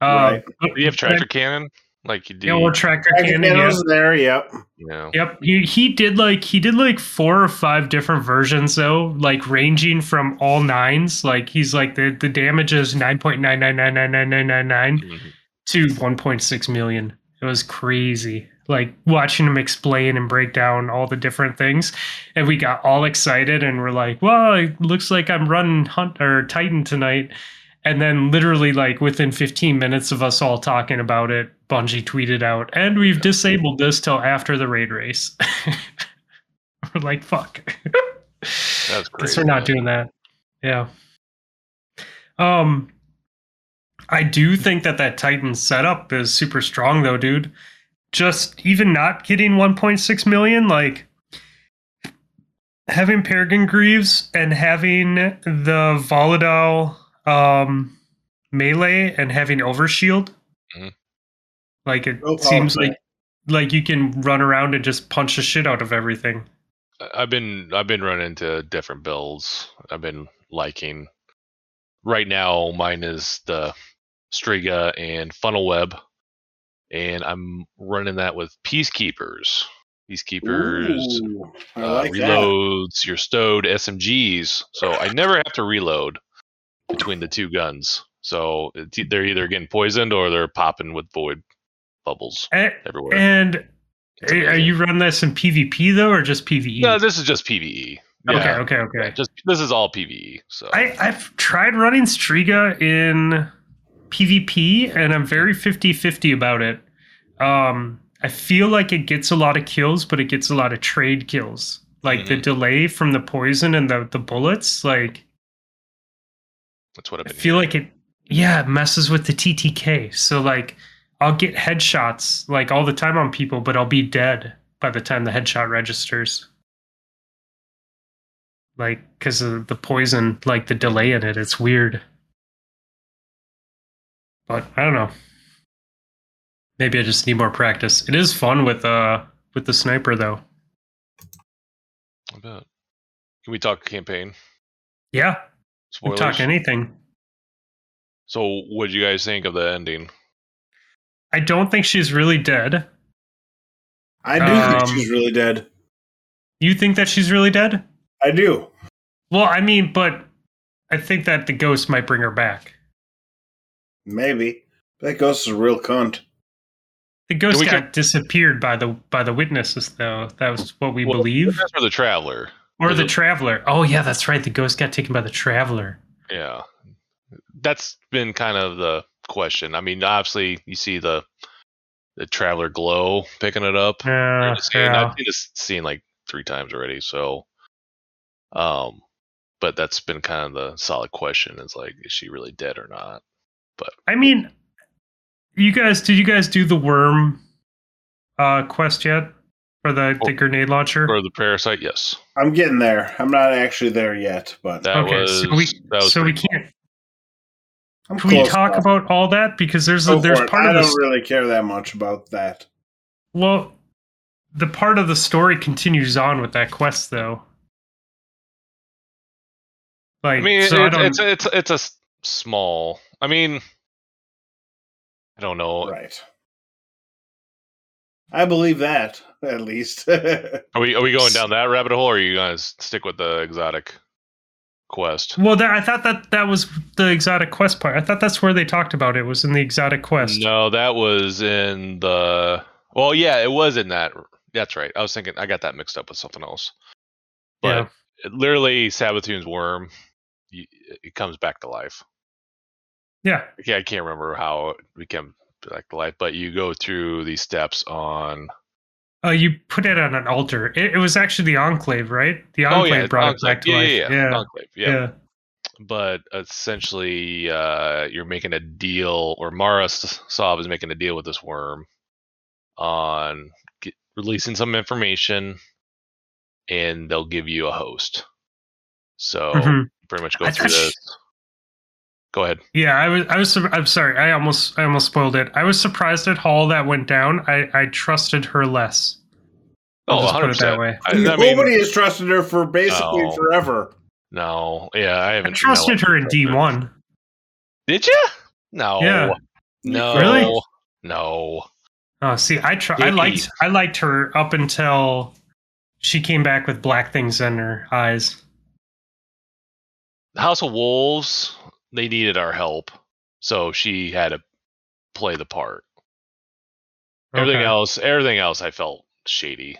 Uh, Right. but- Do you have tractor cannon? Like you do? Yeah, or tractor I cannon. think Yeah. there. Yep. you know? Yep, he, he did like he did like four or five different versions though, like ranging from all nines. Like he's like the the damage is nine point nine nine nine nine nine nine nine nine Mhm. to one point six million. It was crazy. Like watching him explain and break down all the different things, and we got all excited and we're like, "Well, it looks like I'm running Hunt or Titan tonight." And then, literally, like within 15 minutes of us all talking about it, Bungie tweeted out, "And we've disabled this till after the raid race." we're like, "Fuck." That's Guess we're not doing that. Yeah. Um, I do think that that Titan setup is super strong, though, dude. Just even not getting 1.6 million, like having Peregrine Greaves and having the Volatile um, melee and having Overshield. Mhm. Like it Real seems powerful. like like you can run around and just punch the shit out of everything. I- I've been I've been running into different builds. I've been liking. Right now, mine is the Striga and Funnel Web, and I'm running that with Peacekeepers. Peacekeepers Ooh, I uh, like that. reloads your stowed SMGs, so I never have to reload between the two guns. So they're either getting poisoned or they're popping with void bubbles And, everywhere. and are you run this in PvP though, or just PvE? No, this is just PVE. okay, Yeah, okay, okay. Just this is all PVE. So I, I've tried running Striga in PvP and I'm very 50 50 about it. Um, I feel like it gets a lot of kills, but it gets a lot of trade kills. Like the Mhm. delay from the poison and the, the bullets, like that's what I've I feel hearing. like it, yeah, it messes with the TTK. So, like, I'll get headshots like all the time on people, but I'll be dead by the time the headshot registers. Like, because of the poison, like the delay in it, it's weird. But I don't know. Maybe I just need more practice. It is fun with uh with the sniper though. I bet. Can we talk campaign? Yeah, Spoilers. talk anything. So, what did you guys think of the ending? I don't think she's really dead. I do Um, think she's really dead. You think that she's really dead? I do. Well, I mean, but I think that the ghost might bring her back. Maybe. That ghost is a real cunt. The ghost got can- disappeared by the by the witnesses, though. That was what we Well, believe, That's for the traveler. Or the traveler. Oh yeah, that's right. The ghost got taken by the traveler. Yeah, that's been kind of the question. I mean, obviously, you see the the traveler glow picking it up. Yeah, during the scene. yeah. I've seen this scene like three times already. So, um, but that's been kind of the solid question: is like, is she really dead or not? But I mean, you guys, did you guys do the worm uh, quest yet for the, the Oh. grenade launcher? Or the parasite? Yes, I'm getting there. I'm not actually there yet, but that Okay, was so we- that was so we can't. I'm Can we talk enough. about all that because there's a, there's for it. part I of I don't really care that much about that. Well, the part of the story continues on with that quest, though. Like, I mean, so I it's, don't. it's it's it's a s- small. I mean, I don't know. Right. I believe that, at least. Are we are we going down that rabbit hole, or are you guys stick with the exotic quest? well, that, I thought that that was the exotic quest part. I thought that's where they talked about it. Was in the exotic quest. No, that was in the. Well, yeah, it was in that. That's right. I was thinking I got that mixed up with something else. But Yeah. literally, Savathun's worm, y- it comes back to life. Yeah. Yeah, I can't remember how it became back to life, but you go through these steps on. Oh, you put it on an altar. It, it was actually the Enclave, right? The oh Enclave yeah, brought Enclave. it back to yeah, life. yeah, yeah, yeah. Enclave, yeah. But essentially, uh, you're making a deal, or Mara Sov is making a deal with this worm on get, releasing some information, and they'll give you a host. So Mhm. pretty much go I through she- this. Go ahead. Yeah, I was. I was. I'm sorry. I almost. I almost spoiled it. I was surprised at how that went down. I. I trusted her less. I'll Oh, just put 100%. it that way. I, I mean, Nobody has trusted her for basically No. forever. no, yeah, I I haven't. trusted her in D one. Did you? No. Yeah. No. Really? No. Oh, see, I try. I liked. I liked her up until she came back with black things in her eyes. House of Wolves, they needed our help, so she had to play the part. Everything else, everything else, I felt shady.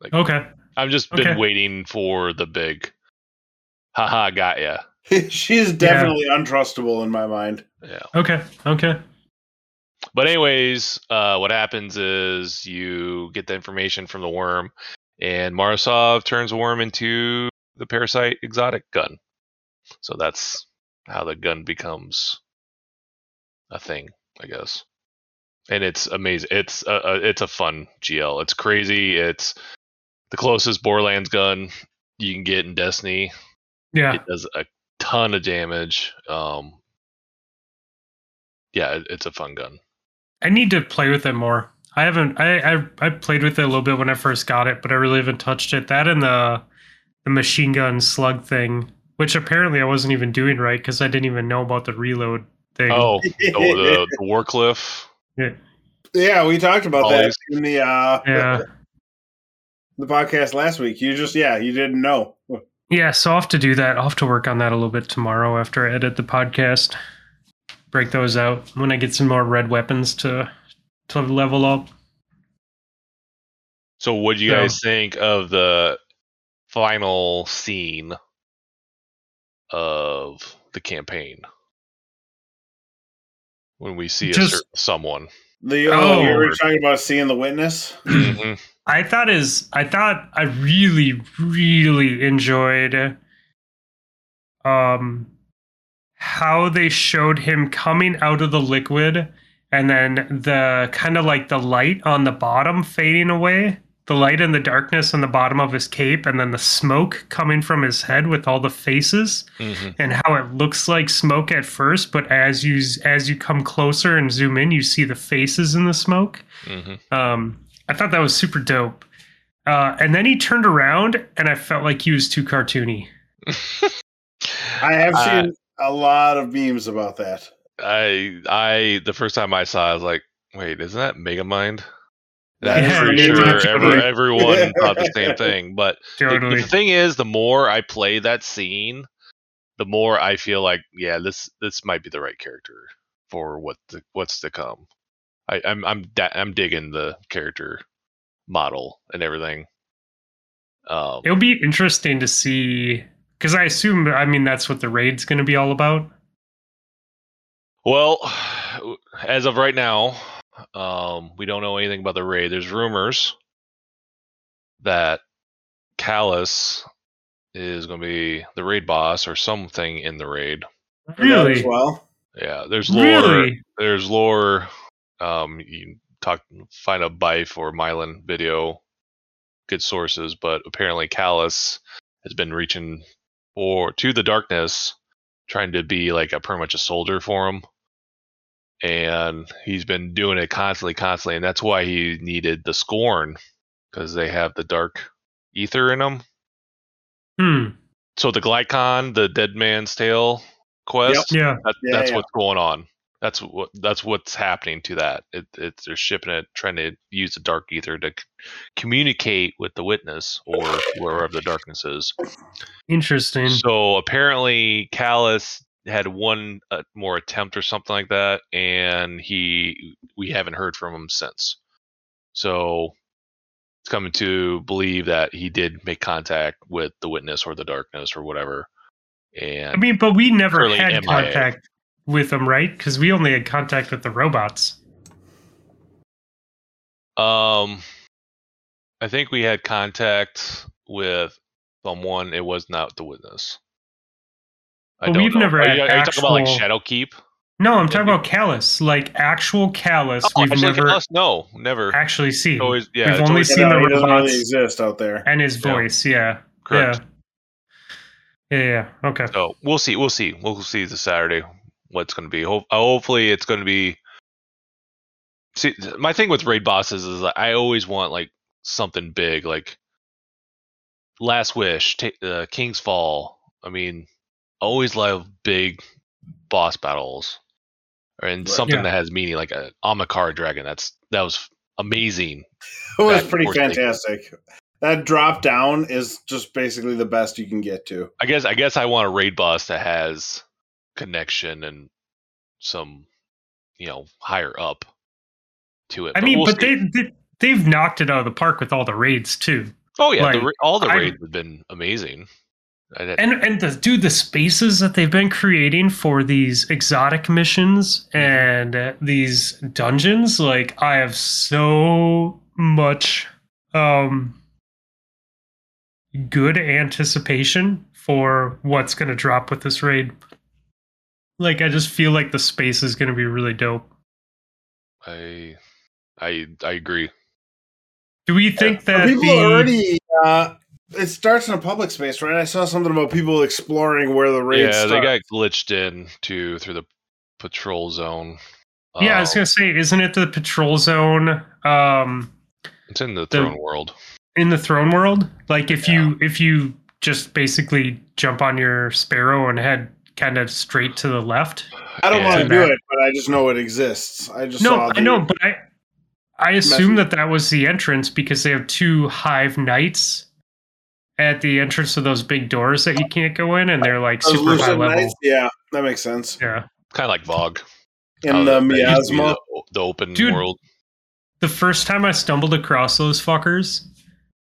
Like, Okay. I've just been Okay. waiting for the big, haha, got ya. She's definitely untrustable in my mind. Yeah. Okay. Okay. But anyways, uh, what happens is you get the information from the worm, and Mara Sov turns the worm into the parasite exotic gun. So that's how the gun becomes a thing, I guess. And it's amazing. It's a, a it's a fun GL. It's crazy. It's the closest Borderlands gun you can get in Destiny. Yeah. It does a ton of damage. Um, yeah, it, it's a fun gun. I need to play with it more. I haven't. I, I I played with it a little bit when I first got it, but I really haven't touched it. That and the the machine gun slug thing, which apparently I wasn't even doing right because I didn't even know about the reload thing. Oh, the, the, the Warcliffe. Yeah, we talked about that in the uh yeah, the podcast last week. You just yeah, you didn't know. yeah. So I'll have to do that. I'll have to work on that a little bit tomorrow after I edit the podcast. Break those out when I get some more red weapons to to level up. So, what do you So- guys think of the final scene of the campaign? When we see a Just- certain someone. The oh, you were talking about seeing the witness. Mhm. I thought is I thought I really really enjoyed um how they showed him coming out of the liquid and then the kind of like the light on the bottom fading away the light and the darkness on the bottom of his cape and then the smoke coming from his head with all the faces Mhm. and how it looks like smoke at first but as you as you come closer and zoom in you see the faces in the smoke Mhm. um, I thought that was super dope. Uh, and then he turned around, and I felt like he was too cartoony. I have Uh, seen a lot of memes about that. I I the first time I saw, it, I was like, "Wait, isn't that Megamind?" That I'm is sure totally. every, everyone thought the same thing. But the, Totally. the thing is, the more I play that scene, the more I feel like, yeah, this this might be the right character for what the, what's to come. I, I'm I'm da- I'm digging the character model and everything. Um, It'll be interesting to see because I assume, I mean, that's what the raid's going to be all about. Well, as of right now, um, we don't know anything about the raid. There's rumors that Calus is going to be the raid boss or something in the raid. Really? well. Yeah, there's lore. Really? There's lore. Um, you can talk, find a Byf or Myelin video, good sources, but apparently Calus has been reaching for to the darkness, trying to be like a pretty much a soldier for him, and he's been doing it constantly, constantly, and that's why he needed the Scorn because they have the dark ether in them. Hmm. So the Glykon, the Dead Man's Tale quest, Yeah. that, Yeah, that's yeah. what's going on. That's what that's what's happening to that. It, it's they're shipping it, trying to use the dark ether to c- communicate with the witness or wherever the darkness is. Interesting. So apparently, Calus had one uh, more attempt or something like that, and he we haven't heard from him since. So it's coming to believe that he did make contact with the witness or the darkness or whatever. And I mean, but we never had MIA. contact with them, right? Because we only had contact with the robots. Um, I think we had contact with someone. It was not the witness. I But we've know. never are had you, are you talking about like actual- Shadowkeep? No, I'm talking about Calus, like actual Calus. Oh, we've never Calus? no, never. actually seen. Always, yeah, we've only seen the he doesn't robots really exist out there. and his voice. Yeah. correct. Yeah. Yeah. Yeah. Okay. So we'll see. We'll see. We'll see this Saturday what's going to be. Ho- hopefully, it's going to be. See, my thing with raid bosses is that I always want like something big, like Last Wish, ta uh, King's Fall. I mean, I always love big boss battles, and Right. something Yeah. that has meaning, like a Ahamkara Dragon. That's that was amazing. It was That pretty poor thing. fantastic. That drop down is just basically the best you can get to. I guess I guess I want a raid boss that has connection and some, you know, higher up to it. I mean, we'll but see. they, they they've knocked it out of the park with all the raids too. oh yeah, like, ra- all the I- raids have been amazing. I did- And and the dude, the spaces that they've been creating for these exotic missions and uh, these dungeons, like I have so much um good anticipation for what's going to drop with this raid. Like I just feel like the space is going to be really dope. I I I agree. Do we think that People the already uh, it starts in a public space, right? I saw something about people exploring where the raid yeah, they got glitched in to through the patrol zone. Yeah, I was Um, gonna say, isn't it the patrol zone um, it's in the the- throne world. in the throne world? Like if you if you just basically jump on your sparrow and head kind of straight to the left. I don't want to do it, but I just know it exists. I just No, saw I know, but I I assume that that was the entrance because they have two hive knights at the entrance of those big doors that you can't go in, and they're like super high level. Knights? Yeah, that makes sense. Yeah. Kind of like Vogue. In How the that used to be miasma, the, the open Dude. world. the first time I stumbled across those fuckers,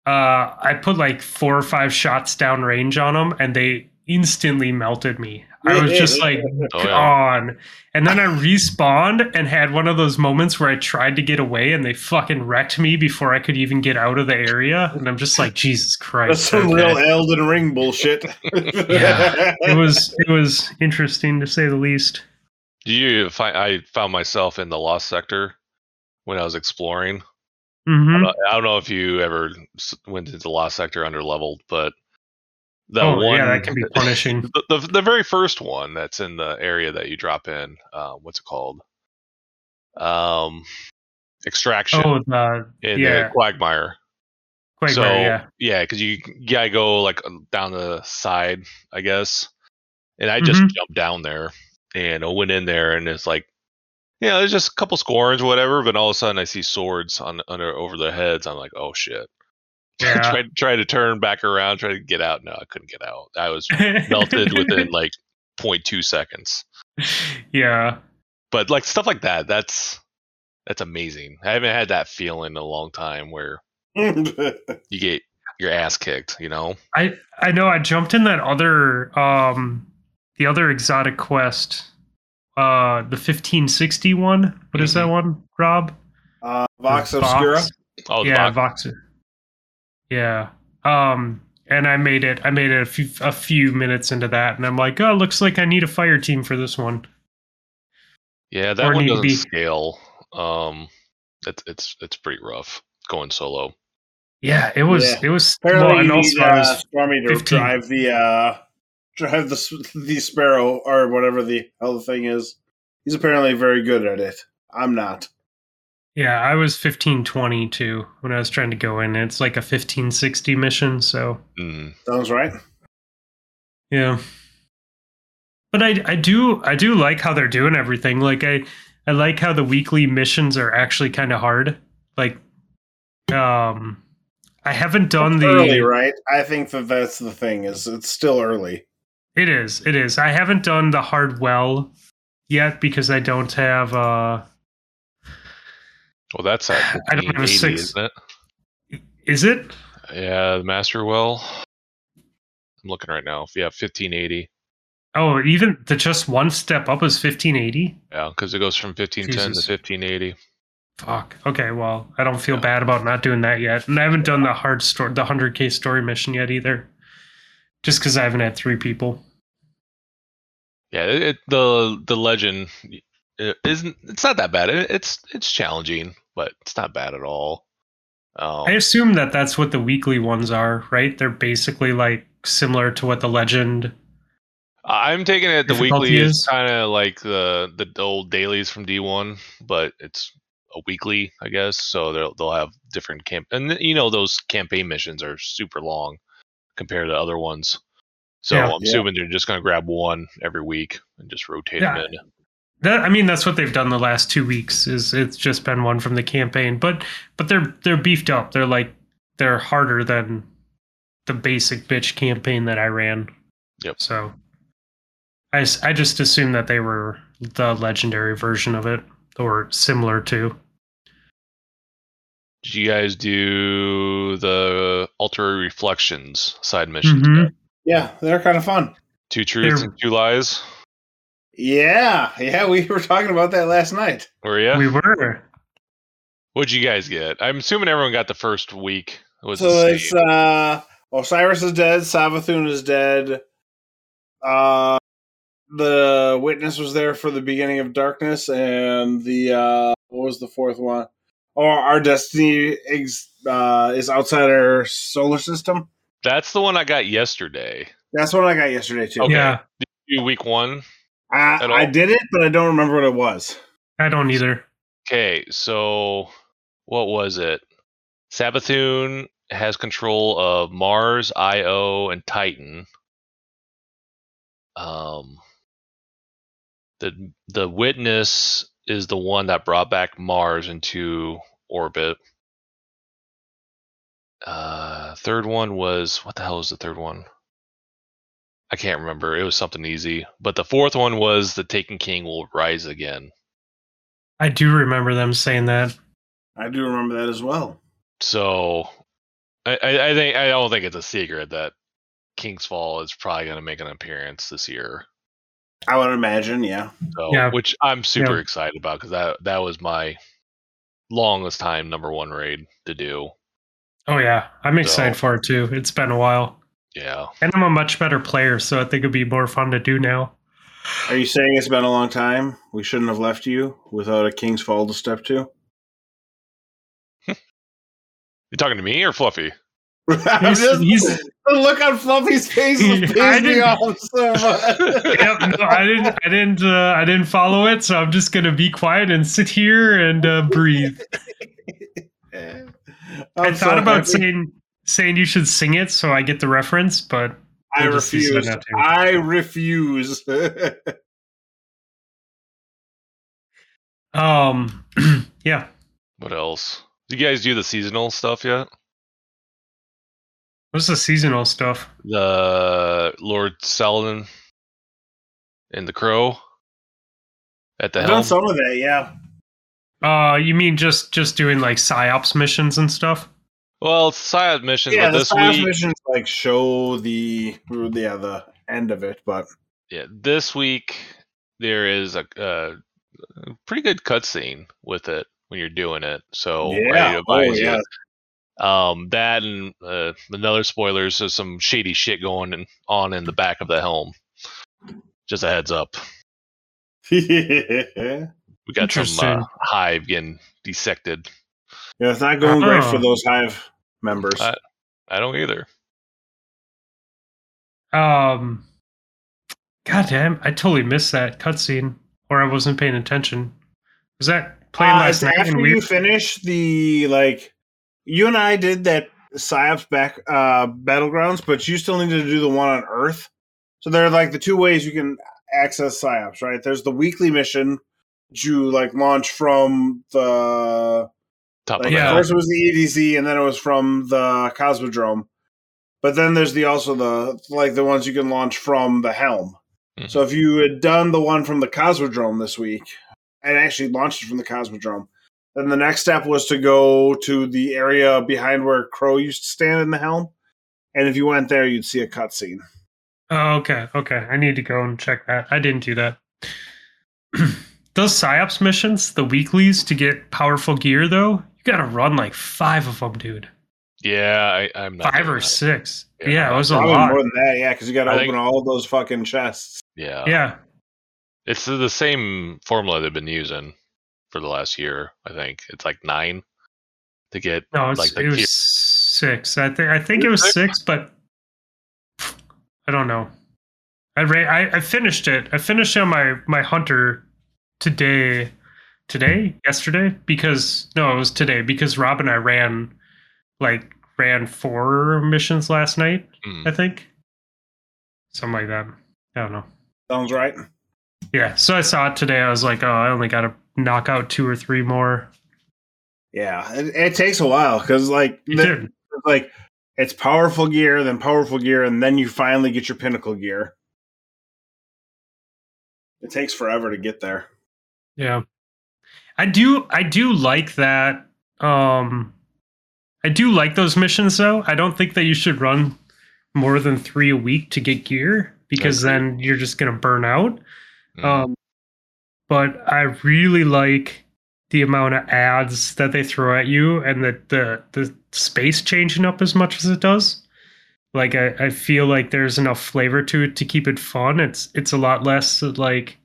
uh, I put like four or five shots down range on them, and they instantly melted me. I was just like Oh, yeah. gone, and then I respawned and had one of those moments where I tried to get away, and they fucking wrecked me before I could even get out of the area. And I'm just like, Jesus Christ. that's some okay. real Elden Ring bullshit. Yeah. it was it was interesting to say the least. Do you find I found myself in the lost sector when I was exploring? hmm I don't know if you ever went into the lost sector under leveled, but the Oh one yeah, that can be punishing. the, the the very first one that's in the area that you drop in. Uh, what's it called? Um, extraction oh, in yeah, the Quagmire. quite so right, yeah. because you gotta go like down the side, I guess. And I just Mhm. jumped down there and I went in there and it's like, yeah, there's just a couple scorns, whatever. But all of a sudden I see swords on under over their heads. I'm like, oh shit. Yeah. tried tried to turn back around, try to get out. No, I couldn't get out. I was melted within like 0.2 seconds. yeah. But like stuff like that, that's that's amazing. I haven't had that feeling in a long time where you get your ass kicked. You know? I I know I jumped in that other um the other exotic quest uh the 1560 one. What is that one, Rob? uh, Vox Obscura. Oh, the yeah, box- Vox. Yeah. Um and I made it I made it a few a few minutes into that and I'm like, "Oh, looks like I need a fire team for this one." Yeah, that Or one doesn't be- scale. Um, it's it's it's pretty rough going solo. Yeah, it was Yeah. it was Apparently, well, and you also need I uh, was Stormy to 15. drive the uh, drive the the Sparrow or whatever the hell the thing is. He's apparently very good at it. I'm not. Yeah, I was 1520 too when I was trying to go in. It's like a 1560 mission, so Mm. Sounds right. yeah. But I I do I do like how they're doing everything. Like I I like how the weekly missions are actually kind of hard. Like um I haven't done the early, right? I think that that's the thing. Is it's still early. It is. It is. I haven't done the hard well yet because I don't have uh Well, that's at I don't have a six. isn't it? is it? Yeah, the Master Well. I'm looking right now. Yeah, 1580. Oh, even the just one step up is 1580? Yeah, because it goes from 1510 Jesus. to 1580. Fuck. Okay, well, I don't feel Yeah. bad about not doing that yet. And I haven't done the hard story, the 100k story mission yet either. Just because I haven't had three people. Yeah, it, it, the the legend it isn't. It's not that bad. It, it's it's challenging, but it's not bad at all. Um, I assume that that's what the weekly ones are, right? They're basically like similar to what the legend. I'm taking it the weekly is is? kind of like the the old dailies from D1, but it's a weekly, I guess. So they'll they'll have different camp, and you know those campaign missions are super long compared to other ones. So Yeah. I'm Yeah. assuming they're just going to grab one every week and just rotate Yeah. them in. That I mean, that's what they've done the last two weeks. Is it's just been one from the campaign, but but they're they're beefed up. They're like they're harder than the basic bitch campaign that I ran. Yep. So I I just assumed that they were the legendary version of it or similar to. Did you guys do the Ultra Reflections side missions? Mhm. Yeah, they're kind of fun. Two truths They're- and two lies. Yeah, yeah, we were talking about that last night. Were ya? We were. What'd you guys get? I'm assuming everyone got the first week. Was so the it's same. uh Osiris is dead, Savathun is dead. Uh the witness was there for the beginning of darkness and the uh what was the fourth one? Or our destiny ex- uh, is outside our solar system. That's the one I got yesterday. That's what I got yesterday too. Okay. Yeah, You week one. I, I did it, but I don't remember what it was. I don't either. Okay, so what was it? Savathun has control of Mars, Io, and Titan. Um, the the witness is the one that brought back Mars into orbit. Uh, third one was what the hell was the third one? I can't remember. It was something easy. But the fourth one was the Taken King will rise again. I do remember them saying that. I do remember that as well. So I, I, I think I don't think it's a secret that King's Fall is probably going to make an appearance this year. I would imagine, yeah. So, Yeah. which I'm super Yeah. excited about because that that was my longest time number one raid to do. Oh yeah, I'm excited So- for it too. It's been a while, Yeah, and I'm a much better player, so I think it'd be more fun to do now. Are you saying it's been a long time? We shouldn't have left you without a King's Fall to step to? you talking to me or Fluffy? He's- just- he's- the look on Fluffy's face I pissed me didn't- off so much. yep, no, I didn't, I didn't, uh, I didn't follow it, so I'm just gonna be quiet and sit here and uh, breathe. I thought so about happy. saying saying you should sing it so I get the reference, but I we'll just decide refuse. I refuse. um, yeah. What else? Did you guys do the seasonal stuff yet? What's the seasonal stuff? The Lord Saladin and the Crow at the I've helm. done some of that, yeah. Uh, you mean just just doing like PsiOps missions and stuff? Well, it's side mission, Yeah, but the this science week, missions like show the yeah the end of it, but yeah, this week there is a, a pretty good cutscene with it when you're doing it. So yeah, oh, advise yeah. Um, that and uh, another spoilers. There's some shady shit going in, on in the back of the helm. Just a heads up. yeah, We got some uh, hive getting dissected. It's not going great for Oh. those Hive members. Uh, I don't either. Um, God damn, I totally missed that cutscene, or I wasn't paying attention. Was that playing Uh, last night? after we, you finish the like, you and I did that PsiOps back uh battlegrounds, but you still needed to do the one on Earth. So there are like the two ways you can access PsiOps, right? There's the weekly mission, which you like launch from the Top Like of Yeah. first it was the EDZ, and then it was from the Cosmodrome. But then there's the also the like the ones you can launch from the helm. Mhm. So if you had done the one from the Cosmodrome this week, and actually launched it from the Cosmodrome, then the next step was to go to the area behind where Crow used to stand in the helm. And if you went there, you'd see a cutscene. oh, okay, okay. I need to go and check that. I didn't do that. Those PsiOps missions, the weeklies to get powerful gear, though, you got to run like five of them, dude. Yeah, I, I'm not Five or that. six. Yeah, Yeah, it was a lot. more than that, yeah, because you got to I open think- all those fucking chests. Yeah, Yeah, It's the same formula they've been using for the last year. I think it's like nine to get no, it's, like the it was gear. six. I think I think it was six, but I don't know. I, ra- I I finished it. I finished on my my hunter today. Today, yesterday, because no, it was today because Rob and I ran like ran four missions last night. Mm. I think something like that. I don't know. Sounds right. Yeah, so I saw it today. I was like, oh, I only got to knock out two or three more. Yeah, it, it takes a while because like the- like it's powerful gear, then powerful gear, and then you finally get your pinnacle gear. It takes forever to get there. Yeah. I do I do like that um I do like those missions though. I don't think that you should run more than 3 a week to get gear because Agreed. then you're just going to burn out. Mm. Um but I really like the amount of ads that they throw at you and the the the space changing up as much as it does. Like I, I feel like there's enough flavor to it to keep it fun. It's it's a lot less like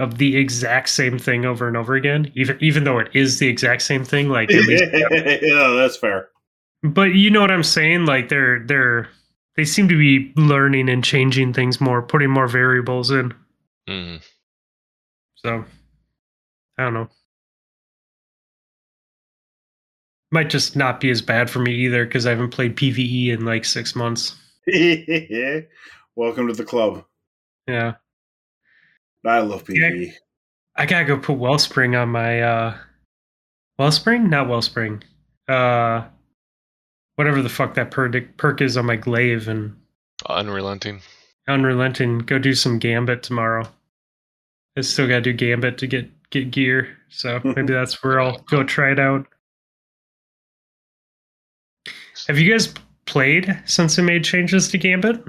of the exact same thing over and over again. Even even though it is the exact same thing, like at least yeah, that's fair. but you know what I'm saying? Like they're they're they seem to be learning and changing things more, putting more variables in. Mhm. So I don't know. Might just not be as bad for me either because I haven't played PVE in like six months. Welcome to the club. Yeah. I love E. Yeah. I gotta go put Wellspring on my uh Wellspring? Not Wellspring. Uh whatever the fuck that perk perk is on my glaive and Unrelenting. unrelenting. Go do some gambit tomorrow. I still gotta do gambit to get get gear. So maybe that's where I'll go try it out. Have you guys played since they made changes to gambit?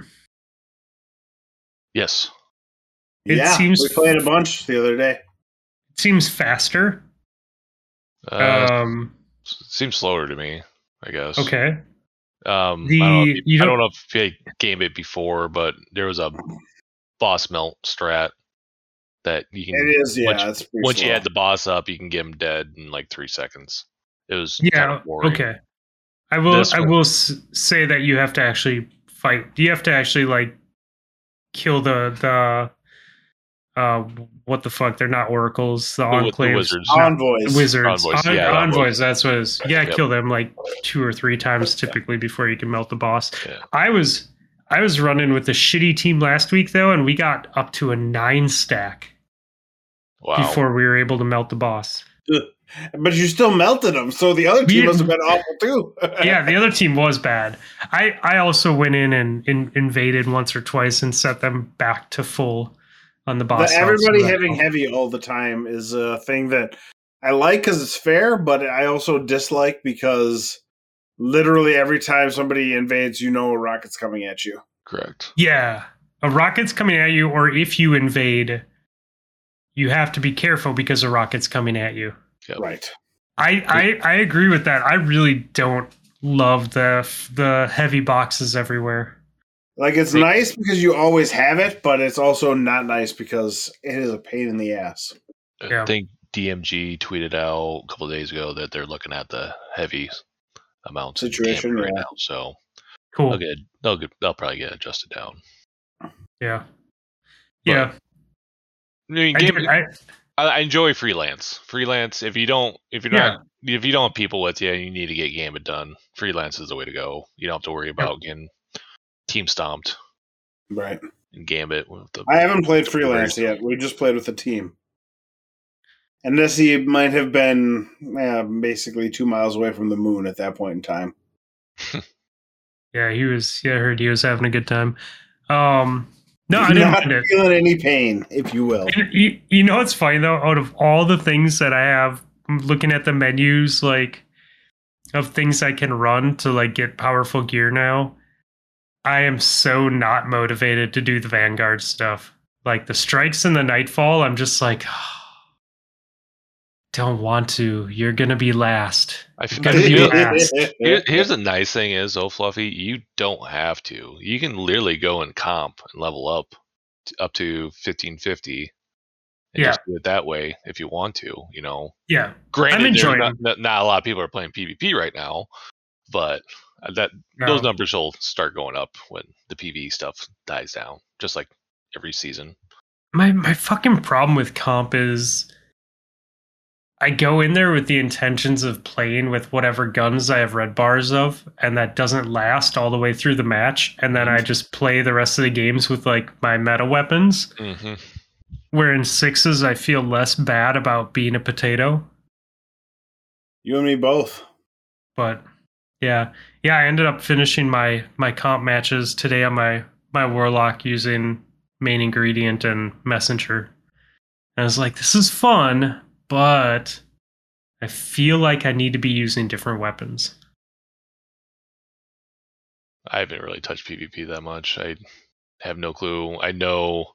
Yes. It yeah, seems- we played a bunch the other day. It seems faster. Uh, um s- seems slower to me. I guess. okay. Um, The- I, don't know if you you, I don't- don't know if you had game it before, but there was a boss melt strat that you can. It is, yeah. Once- it's pretty once you slow. add the boss up, you can get him dead in like three seconds. It was Yeah. kinda. Okay. I will. This I one- will say that you have to actually fight. You have to actually like kill the the. Uh, what the fuck? They're not oracles. The The wi- the enclaves. wizards. Envoys. Wizards. Envoys, En- yeah, envoys. envoys. That's what it is. You gotta Yep. kill them like two or three times typically before you can melt the boss. Yeah. I was I was running with a shitty team last week though, and we got up to a nine stack Wow. before we were able to melt the boss. But you still melted them, so the other team We- must have been awful too. yeah, the other team was bad. I I also went in and in, invaded once or twice and set them back to full on the But boss. health, so everybody that having helped. heavy all the time is a thing that I like because it's fair, but I also dislike because literally every time somebody invades, you know a rocket's coming at you. Correct. Yeah, a rocket's coming at you, or if you invade, you have to be careful because a rocket's coming at you. Yep. Right. I, I I agree with that. I really don't love the the heavy boxes everywhere. Like it's They- nice because you always have it, but it's also not nice because it is a pain in the ass. Yeah. I think DMG tweeted out a couple of days ago that they're looking at the heavy amounts of Situation, right yeah. now. So Cool. they'll get they'll get they'll probably get adjusted down. Yeah. But- Yeah. I mean, I, I, I, I enjoy freelance. Freelance. If you don't, if you're not, if you don't have people with you, and you need to get Gambit done. Freelance is the way to go. You don't have to worry about getting team stomped Right. in Gambit with the. I haven't played freelance yet. We just played with the team. And Nessie might have been uh, basically two miles away from the moon at that point in time. yeah, he was. Yeah, I heard he was having a good time. Um, no, I didn't Not mind it. any pain, if you will. You, you know what's funny though? Out of all the things that I have, I'm looking at the menus like of things I can run to like get powerful gear now. I am so not motivated to do the Vanguard stuff. Like the strikes and the nightfall, I'm just like, don't want to. You're gonna be last. I feel, Gotta be feel- fast. Here, here's the nice thing is, oh Fluffy, you don't have to. You can literally go and comp and level up t- up to 1550 and Yeah. just do it that way if you want to. You know, Yeah, granted, there's enjoying not, not, not a lot of people are playing PvP right now, but that no. those numbers will start going up when the PvE stuff dies down, just like every season. my my fucking problem with comp is I go in there with the intentions of playing with whatever guns I have red bars of, and that doesn't last all the way through the match, and then I just play the rest of the games with like my meta weapons. hmm Where in sixes I feel less bad about being a potato. You and me both. But yeah. Yeah, I ended up finishing my my comp matches today on my my warlock using main ingredient and messenger. And I was like, this is fun, but I feel like I need to be using different weapons. I haven't really touched PvP that much. I have no clue. I know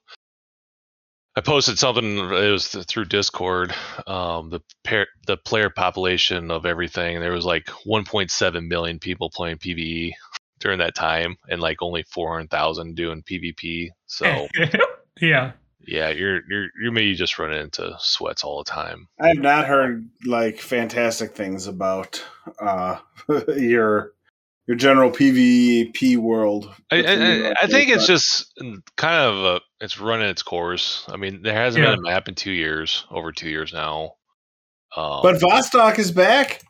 I posted something. It was through Discord. Um, the pair, the player population of everything. There was like 1.7 million people playing PVE during that time, and like only 400,000 doing PvP. So yeah. yeah, you're you're you may just run into sweats all the time. I have not heard like fantastic things about uh, your your general PvP world. I, That's when you I, I think it's but- just kind of a, it's running its course. I mean, there hasn't Yeah. been a map in two years, over two years now. Um, But Vostok is back.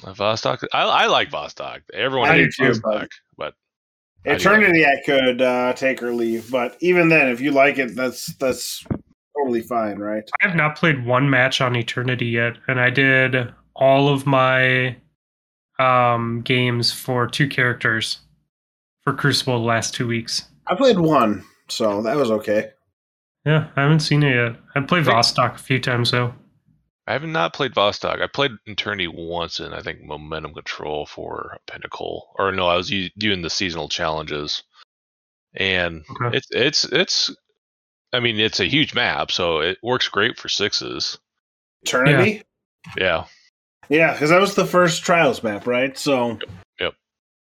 Vostok, I, I like Vostok. Everyone I hates Vostok, but I Eternity, I could uh, take or leave, but even then, if you like it, that's that's totally fine, right? I have not played one match on Eternity yet, and I did all of my um, games for two characters for Crucible the last two weeks. I played one, so that was okay. Yeah, I haven't seen it yet. I played Vostok a few times though. I have not played Vostok. I played Eternity once in I think Momentum Control for Pinnacle, or no, I was u- doing the seasonal challenges, and Okay. it's it's it's. I mean, it's a huge map, so it works great for sixes. Eternity, Yeah, yeah, because that was the first Trials map, right? So, Yep.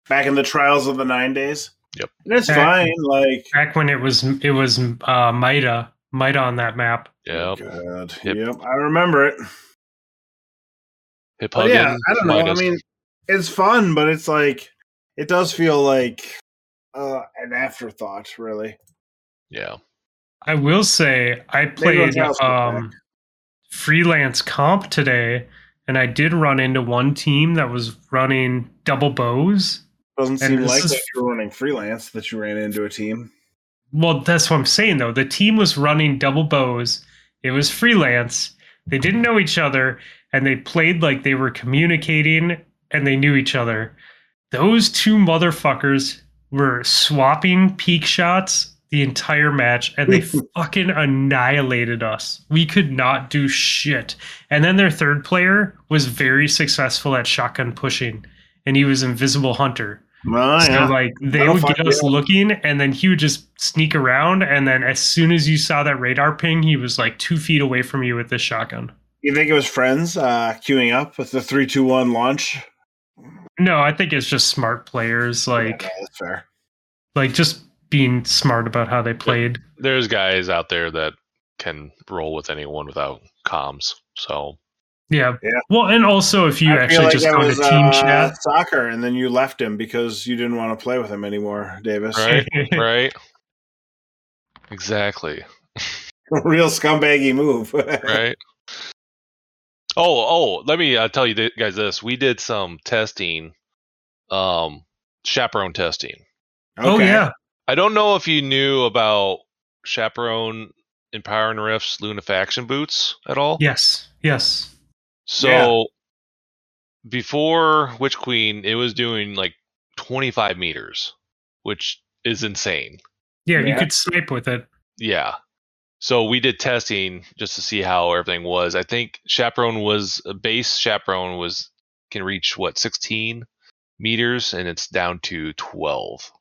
back in the Trials of the Nine Days. Yep. and it's Back- fine. Like, Back when it was it was uh, Mida Mida on that map. yeah. good. Yep. Yep, I remember it. Hip But yeah, I don't know. I mean, it's fun, but it's like it does feel like uh, an afterthought, really. yeah. I will say I played um, freelance comp today, and I did run into one team that was running double bows. Doesn't seem like is- that you were running freelance that you ran into a team. Well, that's what I'm saying though. The team was running double bows. It was freelance. They didn't know each other, and they played like they were communicating and they knew each other. Those two motherfuckers were swapping peak shots the entire match, and they fucking annihilated us. We could not do shit. And then their third player was very successful at shotgun pushing, and he was Invisible Hunter. Oh, So yeah. like they would get us you looking, and then he would just sneak around, and then as soon as you saw that radar ping, he was like two feet away from you with this shotgun. you think it was friends uh, queuing up with the three, two, one launch? No, I think it's just smart players, like Yeah, no, that's fair. like just being smart about how they played. There's guys out there that can roll with anyone without comms. So Yeah. Yeah. Well, and also if you I actually like just that go was to team uh, chat, soccer, and then you left him because you didn't want to play with him anymore, Davis. right, right, exactly, Real scumbaggy move. right. Oh, oh, let me uh, tell you th- guys this. We did some testing, um, chaperone testing. oh yeah, I don't know if you knew about chaperone empowering rifts lunafaction boots at all. yes, yes, So Yeah. before Witch Queen, it was doing like 25 meters, which is insane. yeah. You could snipe with it. Yeah. So we did testing just to see how everything was. I think chaperone was a base chaperone was can reach what 16 meters and it's down to 12.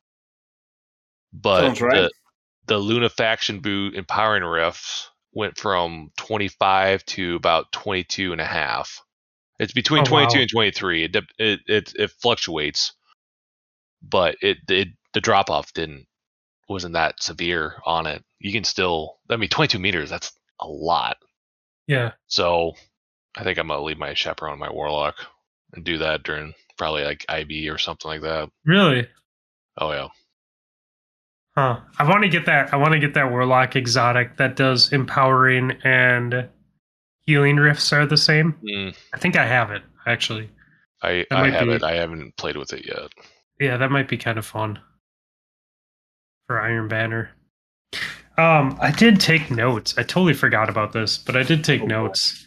But right. the the lunafaction boot empowering rift went from 25 to about 22 and a half. It's between Oh, 22 wow. and 23. It, it it it fluctuates, but it it the drop off didn't wasn't that severe on it. You can still, I mean, 22 meters. That's a lot. Yeah, So I think I'm gonna leave my chaperone, my warlock, and do that during probably like IB or something like that. really. Oh yeah, Huh. I want to get that. I want to get that warlock exotic that does empowering and healing rifts are the same. mm, I think I have it actually. I I have be- it. I haven't played with it yet. Yeah, that might be kind of fun for Iron Banner. Um, I did take notes. I totally forgot about this, but I did take Oh, boy. notes.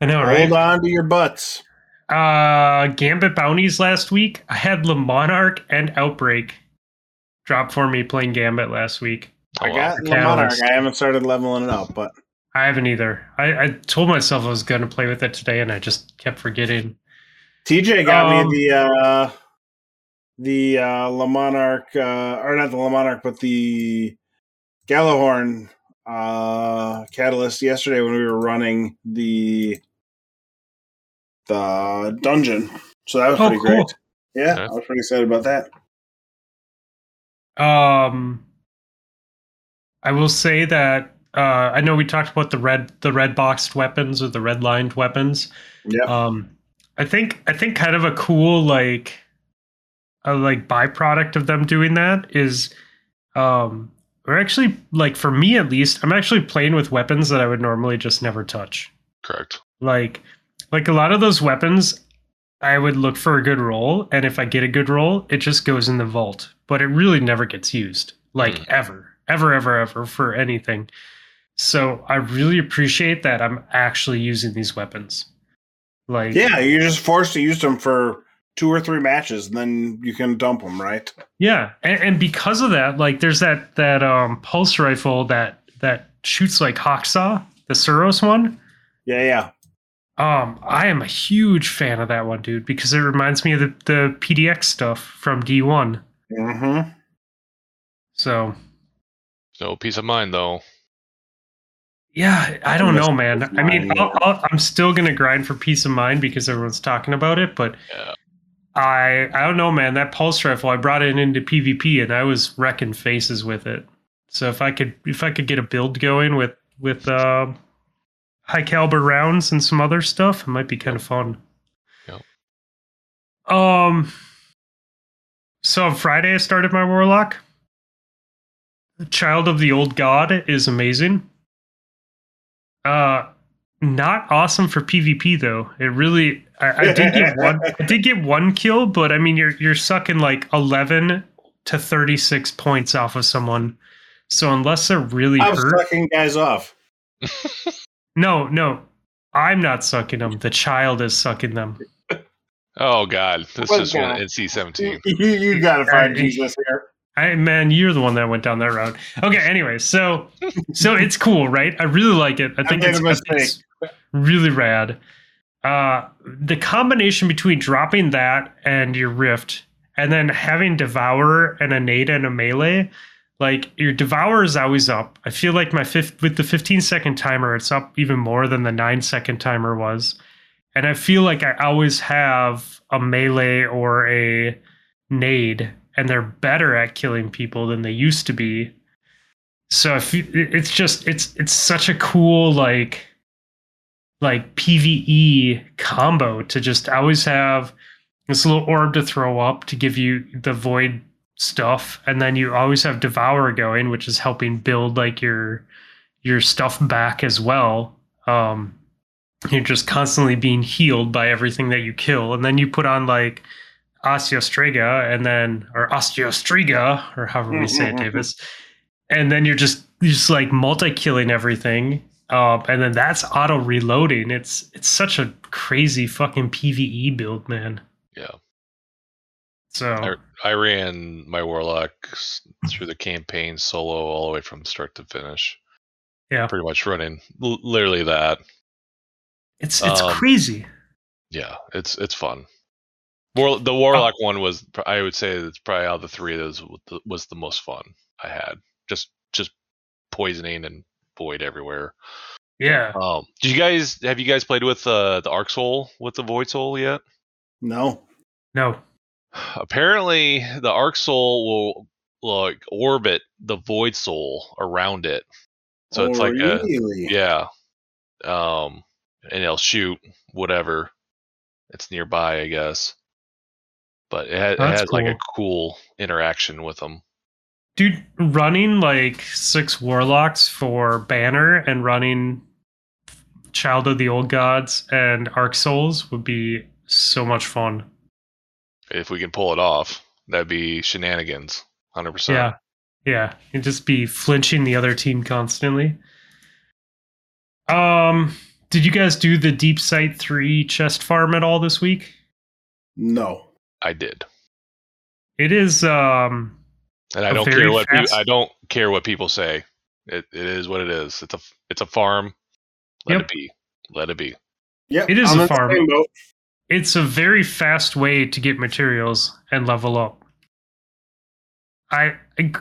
I know, right? Hold on to your butts. Uh, Gambit bounties last week. I had Le Monarque and Outbreak drop for me playing Gambit last week. Oh, I got The the Monarch. I haven't started leveling it up, but I haven't either. I, I told myself I was going to play with it today, and I just kept forgetting. TJ got Um, me the uh the uh La Monarch uh or not the La Monarch, but the Gjallarhorn uh catalyst yesterday when we were running the the dungeon. So that was Oh, pretty cool. great. Yeah, Okay. I was pretty excited about that. Um, I will say that uh, I know we talked about the red the red boxed weapons or the red lined weapons. Yeah. Um, I think I think kind of a cool like a like byproduct of them doing that is um we're actually like for me at least i'm actually playing with weapons that i would normally just never touch Correct. like like a lot of those weapons i would look for a good roll and if i get a good roll it just goes in the vault but it really never gets used like Mm. ever ever ever ever for anything so i really appreciate that i'm actually using these weapons like Yeah, you're just forced to use them for two or three matches, and then you can dump them, right? Yeah, and, and because of that, like there's that that um pulse rifle that that shoots like Hawksaw, the Suros one. Yeah, yeah. Um, I am a huge fan of that one, dude, because it reminds me of the, the PDX stuff from D1. Mm-hmm. So No peace of mind though. yeah, I don't know, man. I mean, I'll, I'll, I'm still gonna grind for peace of mind because everyone's talking about it, but Yeah. I I don't know, man. That pulse rifle, I brought it into PvP and I was wrecking faces with it. So if I could if I could get a build going with with uh, high caliber rounds and some other stuff, it might be kind of fun. Yep. Um. So on Friday, I started my warlock. Child of the Old God is amazing. Uh, not awesome for PvP though. It really, I, I did get one. I did get one kill, but I mean, you're you're sucking like eleven to thirty six points off of someone. So unless they're really I'm hurt, sucking guys off. no, no, I'm not sucking them. The child is sucking them. Oh God, this is just went God. NC seventeen. You, you gotta find Uh, Jesus here. I man, you're the one that went down that road. Okay, anyway, so so it's cool, right? I really like it. I think made it's, a I think it's really rad. Uh, the combination between dropping that and your rift, and then having devourer and a nade and a melee, like your devour is always up. I feel like my fifth with the 15 second timer, it's up even more than the nine second timer was, and I feel like I always have a melee or a nade and they're better at killing people than they used to be so if you, it's just it's it's such a cool like like pve combo to just always have this little orb to throw up to give you the void stuff. And then you always have devour going which is helping build like your your stuff back as well. Um you're just constantly being healed by everything that you kill. And then you put on like osteostrega and then or osteostriga or however we say it davis. And then you're just you're just like multi-killing everything. Um, and then that's auto reloading it's it's such a crazy fucking pve build man. Yeah. So I, I ran my warlock through the campaign solo all the way from start to finish. Yeah. Pretty much running l- literally that. it's it's um, crazy Yeah, it's it's fun. War, the warlock one was I would say it's probably out of the three of those was the most fun I had. Just just poisoning and void everywhere. yeah Um, did you guys have you guys played with uh, the Arc Soul with the Void Soul yet? No. no Apparently, the Arc Soul will like orbit the Void Soul around it, so it's Oh, like a yeah, um, and it'll shoot whatever it's nearby, I guess. But it, ha- it That's has like a cool interaction with them. dude running like six warlocks for banner and running child of the old gods and arc souls would be so much fun If we can pull it off, that'd be shenanigans, hundred percent. yeah yeah you'd just be flinching the other team constantly um did you guys do the deep sight 3 chest farm at all this week No. I did, it is um and I A don't care what fast- peop I don't care what people say. It it is what it is. It's a it's a farm. Let Yep. it be. Let it be. Yeah, It is I'm a farm. Same boat. it's a very fast way to get materials and level up. I,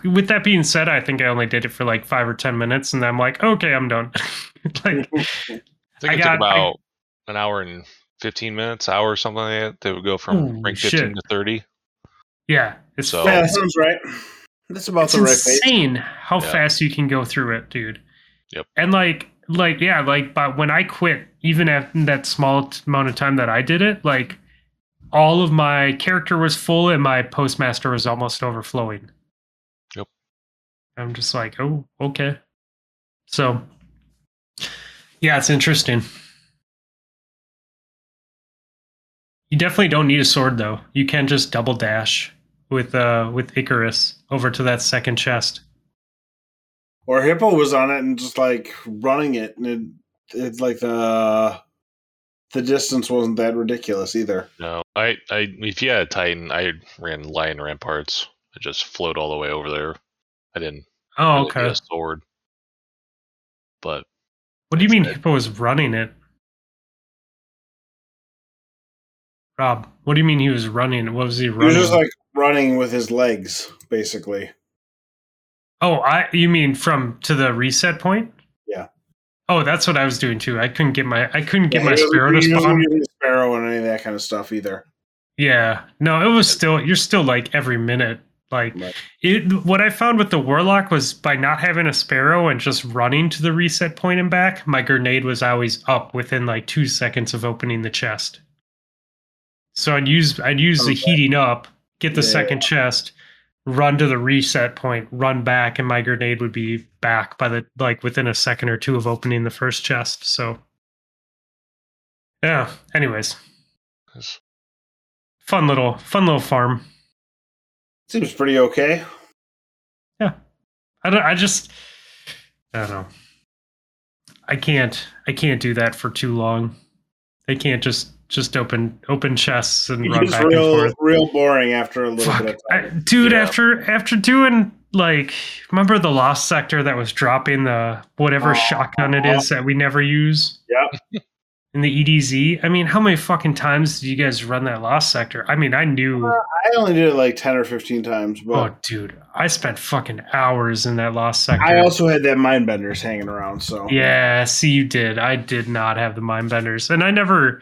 with that being said, I think I only did it for like five or ten minutes, and I'm like, okay, I'm done. like, I think I it got- took about an hour and fifteen minutes, hour or something like that. They would go from Holy rank fifteen shit. to thirty. yeah, it's So- Yeah, that sounds right. That's about it's the right pace. insane how Yeah. fast you can go through it, dude. Yep. And like, like, yeah, like, but when I quit, even at that small amount of time that I did it, like, all of my character was full and my postmaster was almost overflowing. Yep. I'm just like, oh, okay. So, yeah, it's interesting. You definitely don't need a sword though. You can just double dash with uh with Icarus over to that second chest. Or Hippo was on it and just like running it, and it, it's like the the distance wasn't that ridiculous either. No, I, I, if you had a Titan, I ran Lion Rampants. I just float all the way over there. I didn't Oh, really okay. need a sword. But What do you mean Hippo was running it? Rob, what do you mean he was running? What was he running? He was just like running with his legs, basically. Oh, I you mean from to the reset point? Yeah. Oh, that's what I was doing too. I couldn't get my I couldn't get Yeah, my sparrow to spawn. Sparrow and any of that kind of stuff either. Yeah. No, it was still you're still like every minute. Like Right. it what I found with the warlock was by not having a sparrow and just running to the reset point and back, my grenade was always up within like two seconds of opening the chest. So I'd use I'd use the heating up, get the Yeah, second chest, run to the reset point, run back, and my grenade would be back by the like within a second or two of opening the first chest. So yeah. Anyways, it's- fun little fun little farm. Seems pretty okay. Yeah, I don't. I just. I don't know. I can't. I can't do that for too long. I can't just just open open chests and run back and real, forth. real boring after a little Fuck, bit of I, dude. Yeah. After after doing like, remember the lost sector that was dropping the whatever Oh. shotgun it is that we never use. Yeah. In the EDZ, I mean, how many fucking times did you guys run that lost sector? I mean, I knew. Uh, I only did it like ten or fifteen times, but Oh, dude, I spent fucking hours in that lost sector. I also had that mind benders hanging around. So Yeah, see, you did. I did not have the mind benders, and I never,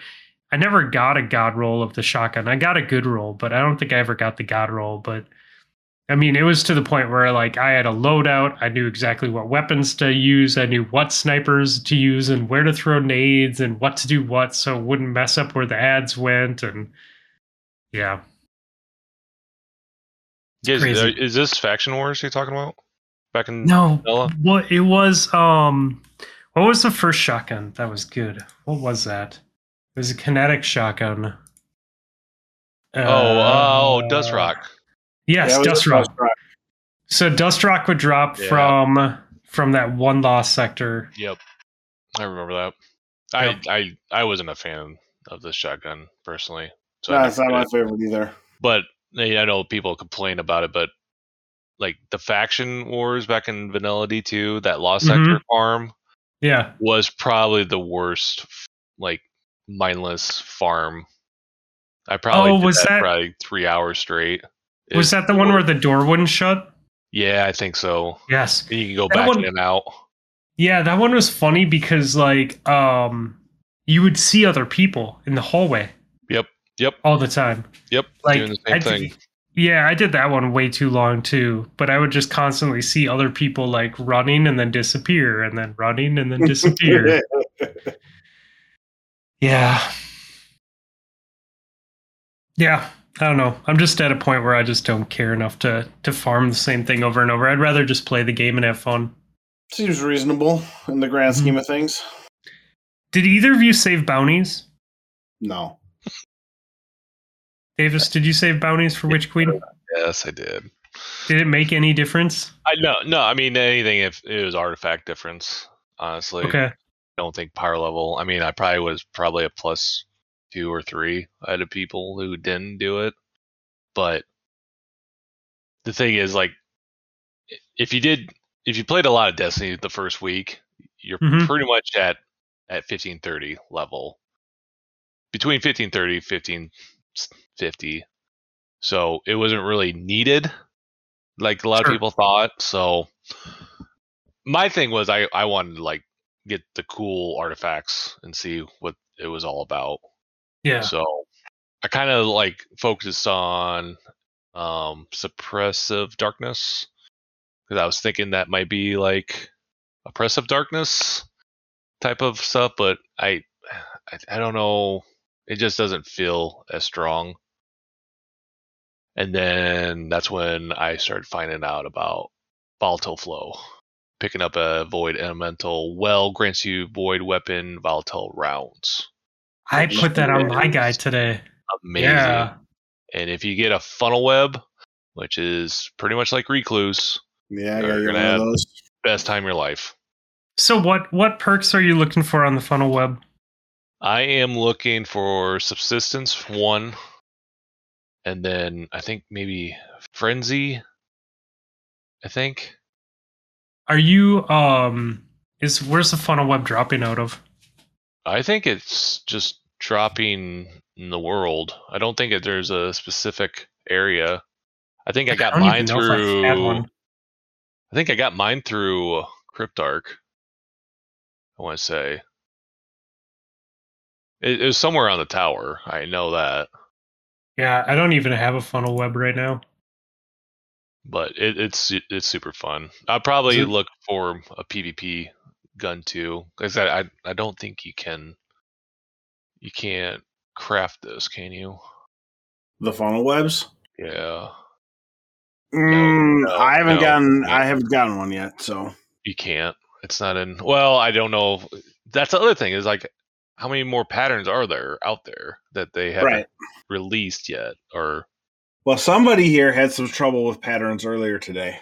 I never got a god roll of the shotgun. I got a good roll, but I don't think I ever got the god roll. But I mean, it was to the point where like I had a loadout. I knew exactly what weapons to use. I knew what snipers to use and where to throw nades and what to do what, so it wouldn't mess up where the ads went. And yeah, crazy. uh, is this Faction Wars you're talking about? Back in no, Vanilla? what it was. Um, what was the first shotgun that was good? What was that? It was a kinetic shotgun. Oh, oh, Uh, Dust Rock. Yes, Yeah, Dust Rock. Dust Rock. So Dust Rock would drop Yeah. from from that one lost sector. Yep, I remember that. I, I I wasn't a fan of the shotgun personally. So No, it's not my it. favorite either. but I know people complain about it, but like the faction wars back in Vanilla D2, that Lost Mhm. Sector farm Yeah. was probably the worst, like mindless farm. I probably Oh, did was that, that- probably three hours straight. It Was that the one where the door wouldn't shut? Yeah, I think so. Yes. And you can go That back one- in and out. Yeah, that one was funny because like um you would see other people in the hallway. Yep, yep. All the time. Yep, Like doing the same I did- thing. Yeah, I did that one way too long too, but I would just constantly see other people like running and then disappear and then running and then disappear. yeah. Yeah, I don't know. I'm just at a point where I just don't care enough to to farm the same thing over and over. I'd rather just play the game and have fun. Seems reasonable in the grand Mm-hmm. scheme of things. Did either of you save bounties? No. Davis, did you save bounties for Witch Queen? Yes, I did. Did it make any difference? I no, no. I mean anything if it was artifact difference. Honestly, Okay. Don't think power level. I mean, I probably was probably a plus two or three out of people who didn't do it. But the thing is, like, if you did, if you played a lot of Destiny the first week, you're Mhm. pretty much at at 1530 level. Between 1530 1550. So it wasn't really needed like a lot Sure. of people thought. So my thing was I I wanted like get the cool artifacts and see what it was all about. Yeah. So I kind of like focused on um suppressive darkness because I was thinking that might be like oppressive darkness type of stuff, but I I, I don't know. It just doesn't feel as strong. And then that's when I started finding out about volatile flow. Picking up a void elemental well grants you void weapon volatile rounds. I put that on my guy today. Amazing. Yeah. And if you get a funnel web, which is pretty much like recluse, Yeah, I They're got you gonna have- those. best time of your life. So what what perks are you looking for on the funnel web? I am looking for subsistence one, and then I think maybe frenzy. I think Are you um is where's the funnel web dropping out of? I think it's just dropping in the world. I don't think that there's a specific area. I think I got even mine know if I've had through. one. I think I got mine through Cryptarch. I want to say it, it was somewhere on the tower. I know that, Yeah, I don't even have a funnel web right now. But it, it's it's super fun. I'd probably it- look for a PvP gun too. Like I said, I I don't think you can. You can't craft this, can you? The funnel webs. Yeah, Mm, no, I haven't no, gotten. no. I haven't gotten one yet. So you can't. It's not in. Well, I don't know. That's the other thing is like, how many more patterns are there out there that they haven't right. released yet? Or Well, somebody here had some trouble with patterns earlier today.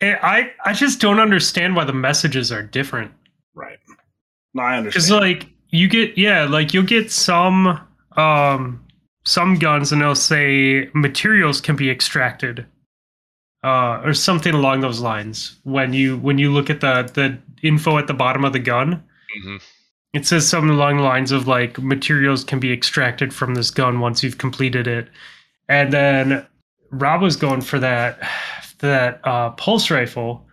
Eh, I I just don't understand why the messages are different. Right. No, I understand. Because like you get yeah, like you'll get some um some guns and they'll say materials can be extracted. Uh, or something along those lines. When you when you look at the the info at the bottom of the gun, Mhm. It says something along the lines of like materials can be extracted from this gun once you've completed it. And then Rob was going for that that uh, pulse rifle,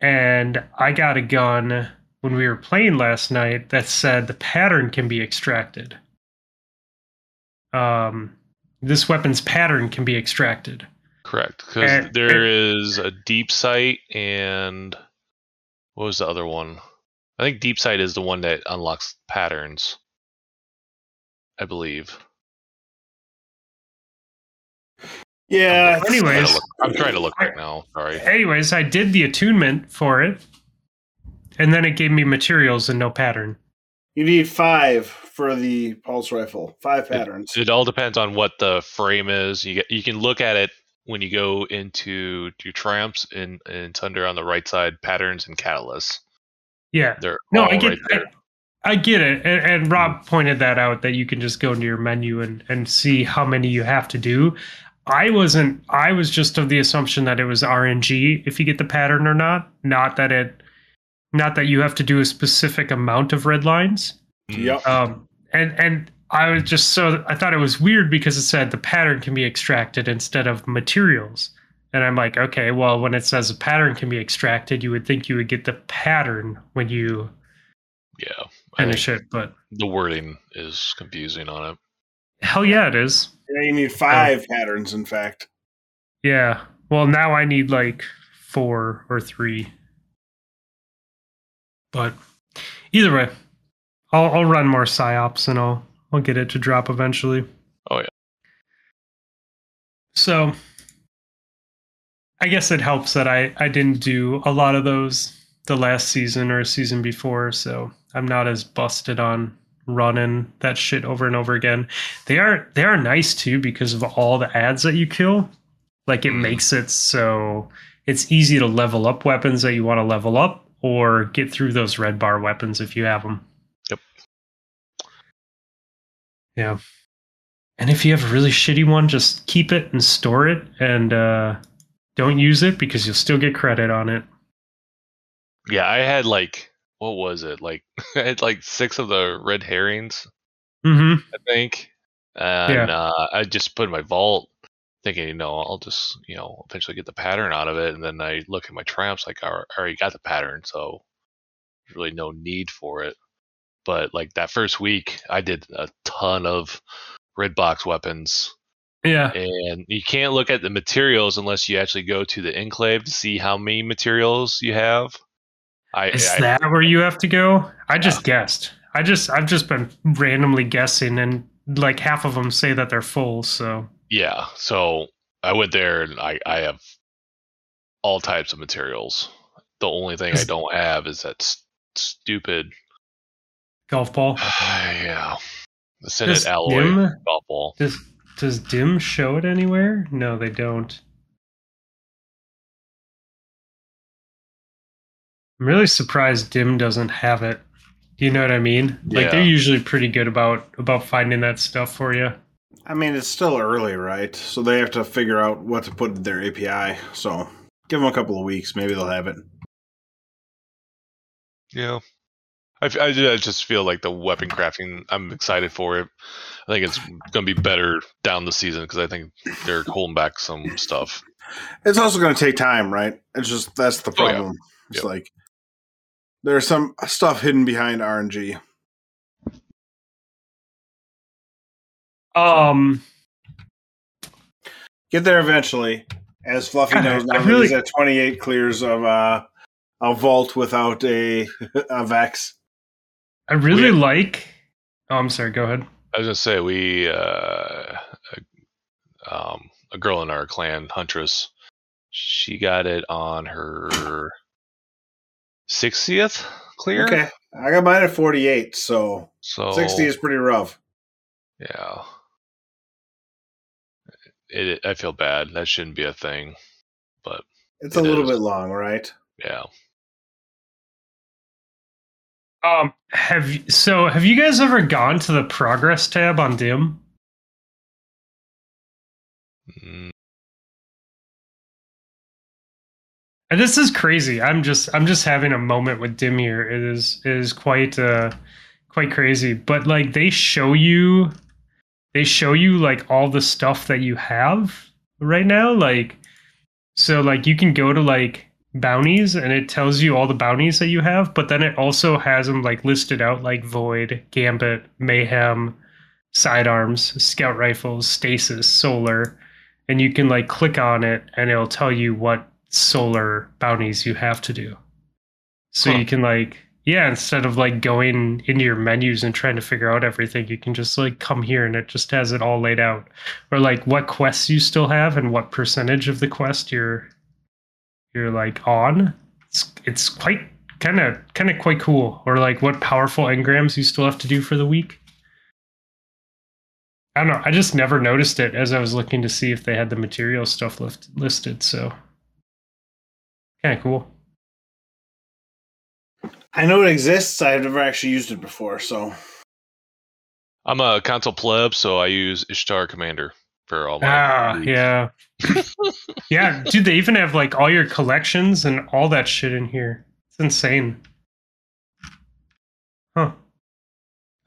and I got a gun when we were playing last night that said the pattern can be extracted. Um, this weapon's pattern can be extracted. correct? Because And- there is a deep sight and what was the other one? I think deep sight is the one that unlocks patterns. I believe. yeah. I'm trying Anyways. look- I'm trying to look right now. Sorry. Anyways, I did the attunement for it, and then it gave me materials and no pattern. You need five for the pulse rifle. Five patterns. It all depends on what the frame is. You get you can look at it when you go into your triumphs and, and it's under on the right side patterns and catalysts. Yeah, They're no, all I get, right there. I, I get it, and, and Rob pointed that out that you can just go into your menu and and see how many you have to do. I wasn't. I was just of the assumption that it was RNG if you get the pattern or not. Not that it, not that you have to do a specific amount of red lines. Mm. Yep. Um, and and I was just so I thought it was weird because it said the pattern can be extracted instead of materials. And I'm like, okay, well, when it says a pattern can be extracted, you would think you would get the pattern when you Yeah. Finish it. But the wording is confusing on it. hell yeah, it is. Yeah, you need five patterns. In fact. Yeah. Well, now I need like four or three. But either way, I'll I'll run more PsiOps and I'll I'll get it to drop eventually. Oh, yeah. So I guess it helps that I I didn't do a lot of those the last season or season before, so I'm not as busted on running that shit over and over again. They are they are nice too because of all the ads that you kill. Like it Mhm. makes it so it's easy to level up weapons that you want to level up or get through those red bar weapons if you have them. Yep. Yeah. And if you have a really shitty one, just keep it and store it and uh, don't use it because you'll still get credit on it. Yeah, I had like what was it? Like I had like six of the red herrings, Mm-hmm. I think. And uh, I just put in my vault thinking, you know, I'll just, you know, eventually get the pattern out of it. And then I look at my triumphs like I already got the pattern, so there's really no need for it. But like that first week, I did a ton of red box weapons Yeah. and you can't look at the materials unless you actually go to the enclave to see how many materials you have. I, Is I that where you have to go? I just guessed. I just I've just been randomly guessing and like half of them say that they're full, so Yeah, so I went there and I, I have all types of materials. The only thing I don't have is that s- stupid, Golf ball. yeah, the Ascendant alloy golf ball. does does Dim show it anywhere? No, they don't. I'm really surprised Dim doesn't have it. You know what I mean? Like they're usually pretty good about about finding that stuff for you. I mean, it's still early, right? So they have to figure out what to put in their API. So give them a couple of weeks. Maybe they'll have it. Yeah. I, f- I ju- I just feel like the weapon crafting, I'm excited for it. I think it's going to be better down the season because I think they're holding back some stuff. It's also going to take time, right? It's just that's the Oh, yeah. problem. It's Yep. like there's some stuff hidden behind RNG. Um, Get there eventually. As Fluffy knows I now, that really- he's at 28 clears of uh, a vault without a a vex. I really We- like. Oh, I'm sorry. Go ahead. I was going to say, we, uh, um, a girl in our clan, Huntress, she got it on her 60th clear. Okay, I got mine at 48, so So 60 is pretty rough. Yeah. It, I feel bad. That shouldn't be a thing. But It's a little is. bit long, right? yeah. Um, have so have you guys ever gone to the progress tab on Dim? Mm, And this is crazy. I'm just I'm just having a moment with Dim here. It is it is quite uh quite crazy. But like they show you they show you like all the stuff that you have right now. Like so like you can go to like bounties and it tells you all the bounties that you have, but then it also has them like listed out like Void, Gambit, Mayhem, sidearms, scout rifles, stasis, solar, and you can like click on it and it'll tell you what solar bounties you have to do. So Huh. you can like yeah, instead of like going into your menus and trying to figure out everything, you can just like come here and it just has it all laid out. Or like what quests you still have and what percentage of the quest you're you're like on. It's it's quite kind of kind of quite cool. Or like what powerful engrams you still have to do for the week. I don't know. I just never noticed it as I was looking to see if they had the material stuff lift, listed. So kind of cool. I know it exists. I've never actually used it before, so I'm a console pleb, so I use Ishtar Commander for all my. Ah, leads. yeah. yeah, dude, they even have like all your collections and all that shit in here. It's insane. Huh.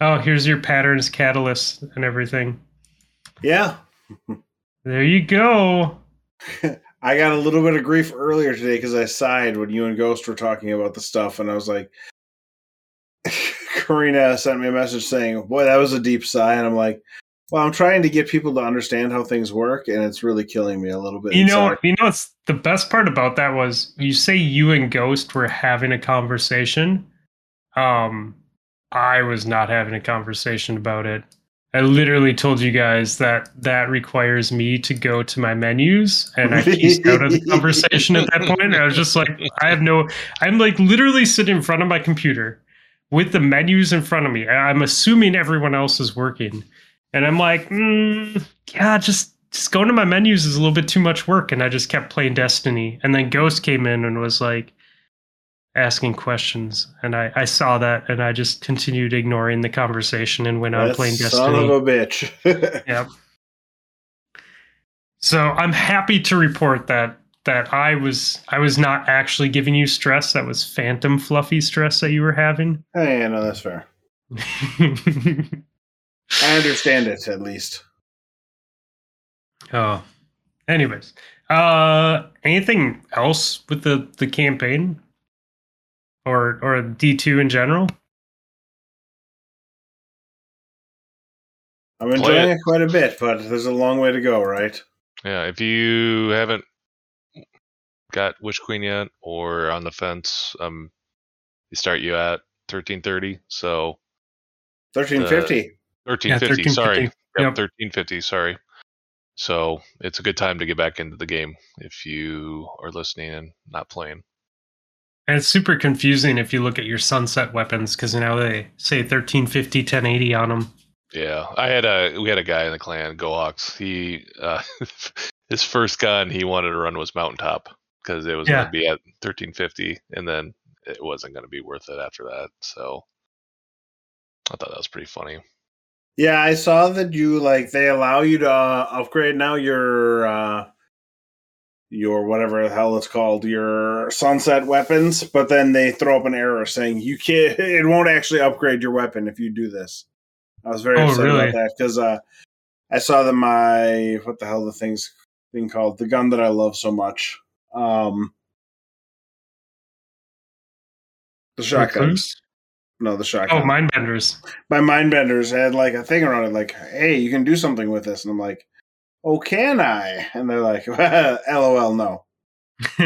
Oh, here's your patterns, catalyst, and everything. yeah. There you go. I got a little bit of grief earlier today because I sighed when you and Ghost were talking about the stuff, and I was like, Karina sent me a message saying, "Boy, that was a deep sigh," and I'm like, "Well, I'm trying to get people to understand how things work, and it's really killing me a little bit." You know, inside." you know what's the best part about that was you say you and Ghost were having a conversation. Um, I was not having a conversation about it. I literally told you guys that that requires me to go to my menus, and I pieced out of the conversation at that point. I was just like, I have no. I'm like literally sitting in front of my computer with the menus in front of me. I'm assuming everyone else is working, and I'm like, mm, yeah, just just going to my menus is a little bit too much work. And I just kept playing Destiny, and then Ghost came in and was like asking questions, and I I saw that, and I just continued ignoring the conversation and went on playing son Destiny. of a bitch. Yep. So I'm happy to report that that I was I was not actually giving you stress. That was phantom fluffy stress that you were having. hey, yeah, no, that's fair. I understand it at least. oh. Anyways, uh, anything else with the the campaign, or or D two in general? I'm enjoying it. it quite a bit, but there's a long way to go, right? Yeah, if you haven't got Witch Queen yet or on the fence, um, they start you at 1330. So 1350. 1350, sorry. 1350. Yep, Yep. 1350, sorry. So it's a good time to get back into the game if you are listening and not playing. And it's super confusing if you look at your sunset weapons because now they say 1350, 1080 on them. Yeah, I had a we had a guy in the clan, Gohawks. He uh, his first gun he wanted to run was Mountaintop because it was Yeah. going to be at 1350, and then it wasn't going to be worth it after that. So I thought that was pretty funny. Yeah, I saw that you like they allow you to uh, upgrade now your uh your whatever the hell it's called, your sunset weapons, but then they throw up an error saying you can't it won't actually upgrade your weapon if you do this. I was very Oh, upset really? about that because uh I saw that my what the hell the thing's thing called the gun that I love so much. Um the shotgun. Recluse? No, the shotgun Oh, Mindbenders. my mindbenders had like a thing around it, like, "Hey, you can do something with this," and I'm like, "Oh, can I?" And they're like, "LOL, no."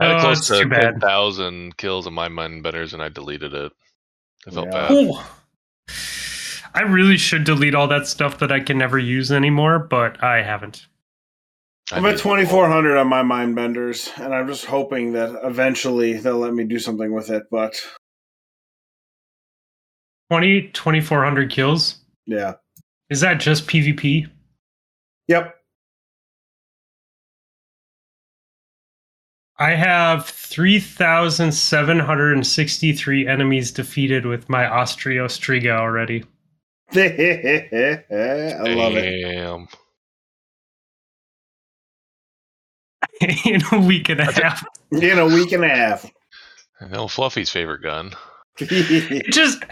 I had oh, close to too bad. 10,000 kills in my mindbenders, and I deleted it. I felt Yeah. bad. Ooh. I really should delete all that stuff that I can never use anymore, but I haven't. I I'm at 2400 on my mindbenders, and I'm just hoping that eventually they'll let me do something with it. But 20, 2400 kills. yeah, Is that just PvP? yep. I have 3,763 enemies defeated with my Osteo Striga already. I love it. in a week and a half. In a week and a half. I know Fluffy's favorite gun. It just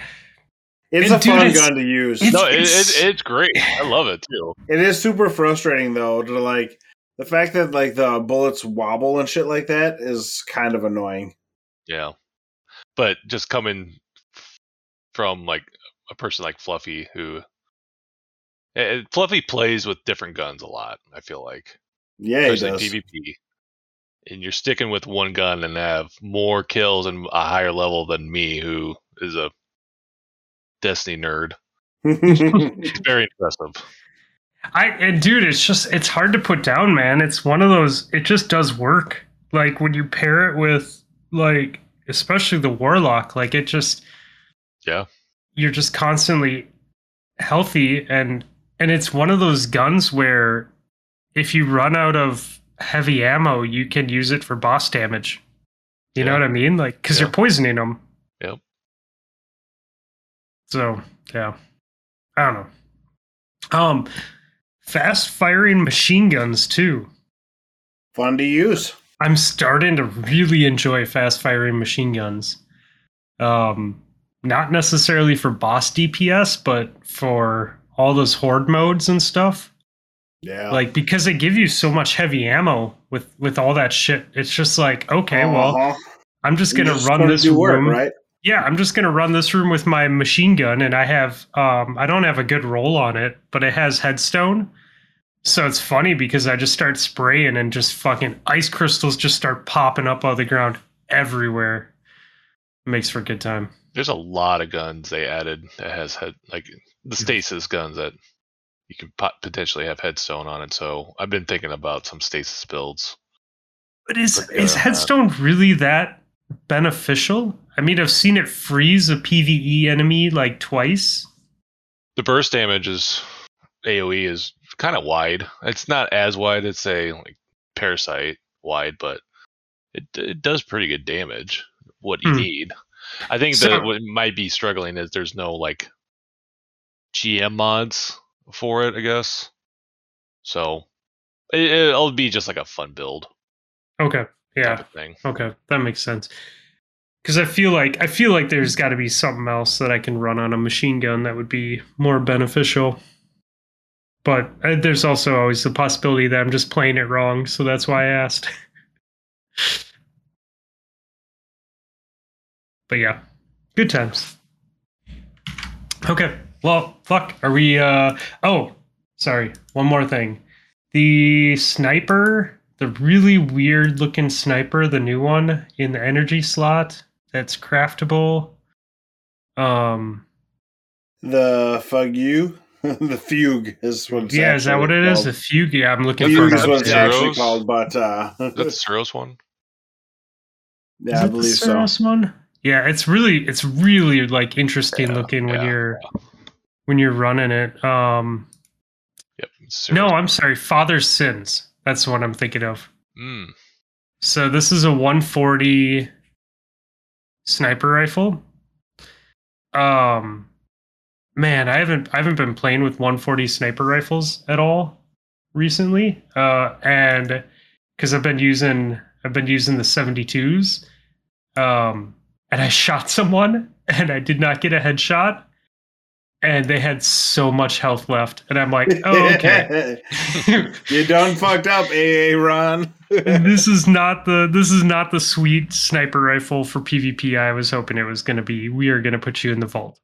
It's a Dude, fun it's- gun to use. it's- No, it, it's- it, it's great. I love it too. It is super frustrating though to like the fact that like the bullets wobble and shit like that is kind of annoying. Yeah. But just coming from like a person like Fluffy who eh, Fluffy plays with different guns a lot, I feel like. Yeah, he Especially does. PvP. And you're sticking with one gun and have more kills and a higher level than me, who is a Destiny nerd. It's very impressive. I and dude, it's just it's hard to put down, man. It's one of those it just does work. Like when you pair it with like especially the warlock, like it just Yeah. You're just constantly healthy and and it's one of those guns where if you run out of heavy ammo, you can use it for boss damage. You know what I mean? Like cuz Yeah. you're poisoning them. Yep. So, yeah. I don't know. Um fast firing machine guns too. Fun to use. I'm starting to really enjoy fast firing machine guns. Um, not necessarily for boss DPS, but for all those horde modes and stuff. Yeah. Like because they give you so much heavy ammo with with all that shit. It's just like okay, well, Uh-huh. I'm just gonna just run this do work, room. right? Yeah, I'm just gonna run this room with my machine gun, and I have um, I don't have a good roll on it, but it has headstone. So it's funny because I just start spraying and just fucking ice crystals just start popping up out of the ground everywhere. Makes for a good time. There's a lot of guns they added that has had like the stasis guns that you can pot- potentially have headstone on it. So I've been thinking about some stasis builds. But is But, is uh, headstone really that beneficial? I mean, I've seen it freeze a PVE enemy like twice. The burst damage is AOE is kind of wide. It's not as wide as say like parasite wide, but it it does pretty good damage. What you Hmm. need. I think So- that what might be struggling is there's no like GM mods for it. I guess. So it, it'll be just like a fun build Okay, yeah. type of thing. Okay, that makes sense. Because I feel like I feel like there's got to be something else that I can run on a machine gun that would be more beneficial. But uh, there's also always the possibility that I'm just playing it wrong, so that's why I asked. but yeah, good times. Okay, well, fuck. Are we? uh Oh, sorry. One more thing. The sniper, the really weird looking sniper, the new one in the energy slot that's craftable. Um, The fuck you. the fugue is what. It's yeah, is that what it is? called. A fugue? Yeah, I'm looking Fugue for is an what it's Zeros? actually called, but uh, Is that the Suros one? Is yeah, I it the believe so. One? Yeah, it's really it's really like interesting Yeah, looking when yeah, you're when you're running it. Um Yep. no, I'm sorry, Father's Sins. That's the one I'm thinking of. Mm. So this is a 140 sniper rifle. Um man, I haven't I haven't been playing with 140 sniper rifles at all recently. Uh and cuz I've been using I've been using the 72s. Um and I shot someone and I did not get a headshot and they had so much health left and I'm like, "Oh, okay." you done fucked up, AA Ron. this is not the this is not the sweet sniper rifle for PvP I was hoping it was going to be. We are going to put you in the vault.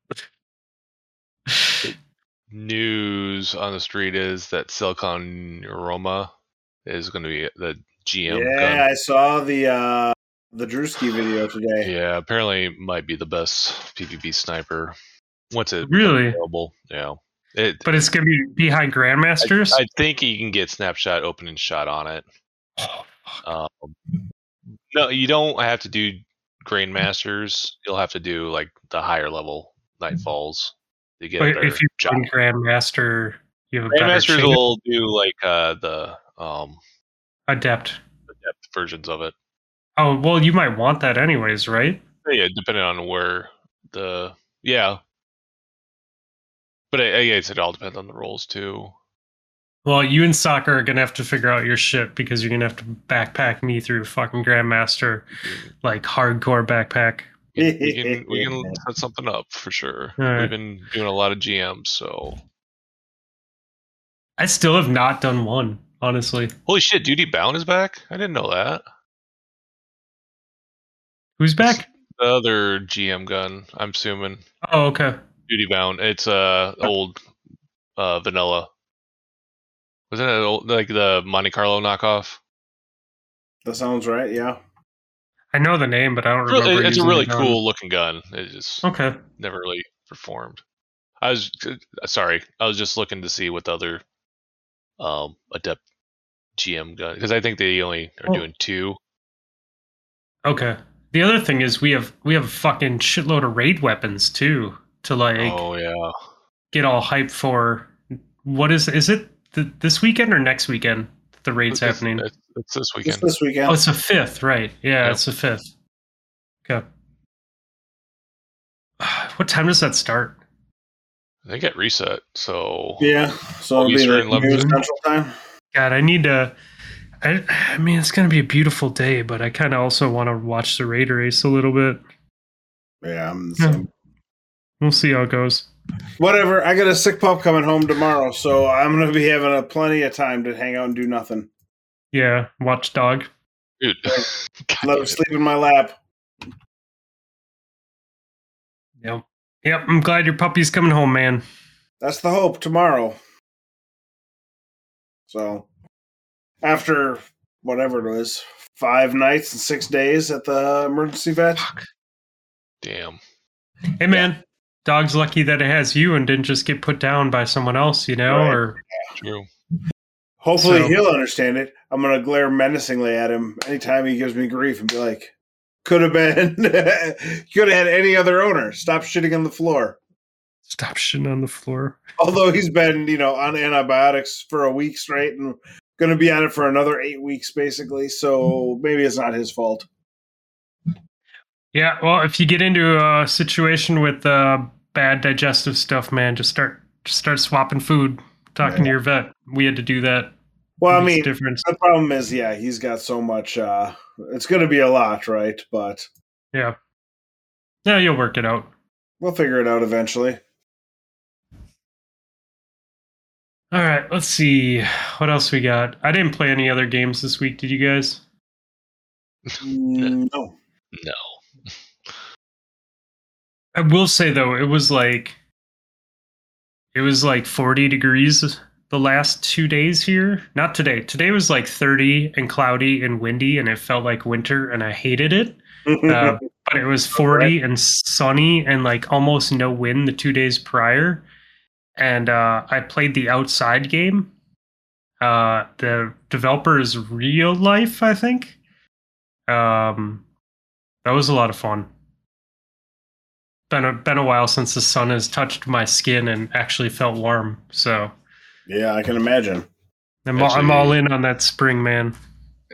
News on the street is that Silicon Neuroma is going to be the GM yeah, gun. I saw the uh the Drewski video today. Yeah, apparently might be the best PvP sniper once it Really? available. Yeah, it. But it's going to be behind grandmasters. I think you can get snapshot opening shot on it. Um, no, you don't have to do grandmasters. You'll have to do like the higher level nightfalls to get but if you job. grandmaster, you have a grandmasters will do like uh, the um adept. depth versions of it. Oh well, you might want that anyways, right? Yeah, depending on where the yeah. But I, I guess it all depends on the roles too. Well, you and soccer are gonna have to figure out your shit because you're gonna have to backpack me through fucking grandmaster, like hardcore backpack. We can we can set something up for sure. All right. We've been doing a lot of GMs, so I still have not done one, honestly. holy shit, Duty Bound is back. I didn't know that. Who's back? The other GM gun, I'm assuming Oh, okay. Duty Bound. It's uh old uh vanilla. Wasn't it old, like the Monte Carlo knockoff? That sounds right. Yeah. I know the name, but I don't remember. it's a using really the gun. cool looking gun. It just Okay. never really performed. I was uh, sorry. I was just looking to see what the other um adept GM gun because I think they only are Oh. doing two. Okay. The other thing is we have we have a fucking shitload of raid weapons too to like oh yeah, get all hyped for. What is is it th- this weekend or next weekend? The raid's It's- happening. It's, it's this Just weekend. this weekend. Oh, it's the fifth, right? Yeah, Yep. it's the fifth. Okay. What time does that start? They get reset, so yeah. So it'll be Eastern, the 11 noon noon. central time. God, I need to. I, I mean, it's gonna be a beautiful day, but I kind of also want to watch the raid race a little bit. Yeah. I'm the Yeah. same. We'll see how it goes. Whatever. I got a sick pup coming home tomorrow, so I'm gonna be having a plenty of time to hang out and do nothing. Yeah, watchdog. dude, Let him sleep in my lap. Yep. Yep. I'm glad your puppy's coming home, man. That's the hope tomorrow. So, after whatever it was, five nights and six days at the emergency vet. damn. Hey, man. Dog's lucky that it has you and didn't just get put down by someone else, you know? Right. Or True. Hopefully, So- he'll understand it. I'm going to glare menacingly at him anytime he gives me grief and be like, could have been, could have had any other owner. Stop shitting on the floor. stop shitting on the floor. Although he's been, you know, on antibiotics for a week straight and going to be on it for another eight weeks, basically. So mm-hmm. maybe it's not his fault. Yeah, well, if you get into a situation with uh, bad digestive stuff, man, just start just start swapping food. Talking to your vet, we had to do that. Well, I mean, difference. the problem is, yeah, he's got so much. uh It's going to be a lot, right? But Yeah, yeah, you'll work it out. we'll figure it out eventually. All right, let's see what else we got. I didn't play any other games this week. Did you guys? Mm, no. No. I will say though, it was like it was like 40 degrees the last two days here. Not today. Today was like 30 and cloudy and windy, and it felt like winter, and I hated it. Uh, but it was 40 and sunny and like almost no wind the two days prior. and uh, I played the outside game. Uh, the developer is Real Life, I think. Um, that was a lot of fun. Been a, been a while since the sun has touched my skin and actually felt warm. So Yeah, I can imagine. I'm, all, I'm all in on that spring, man.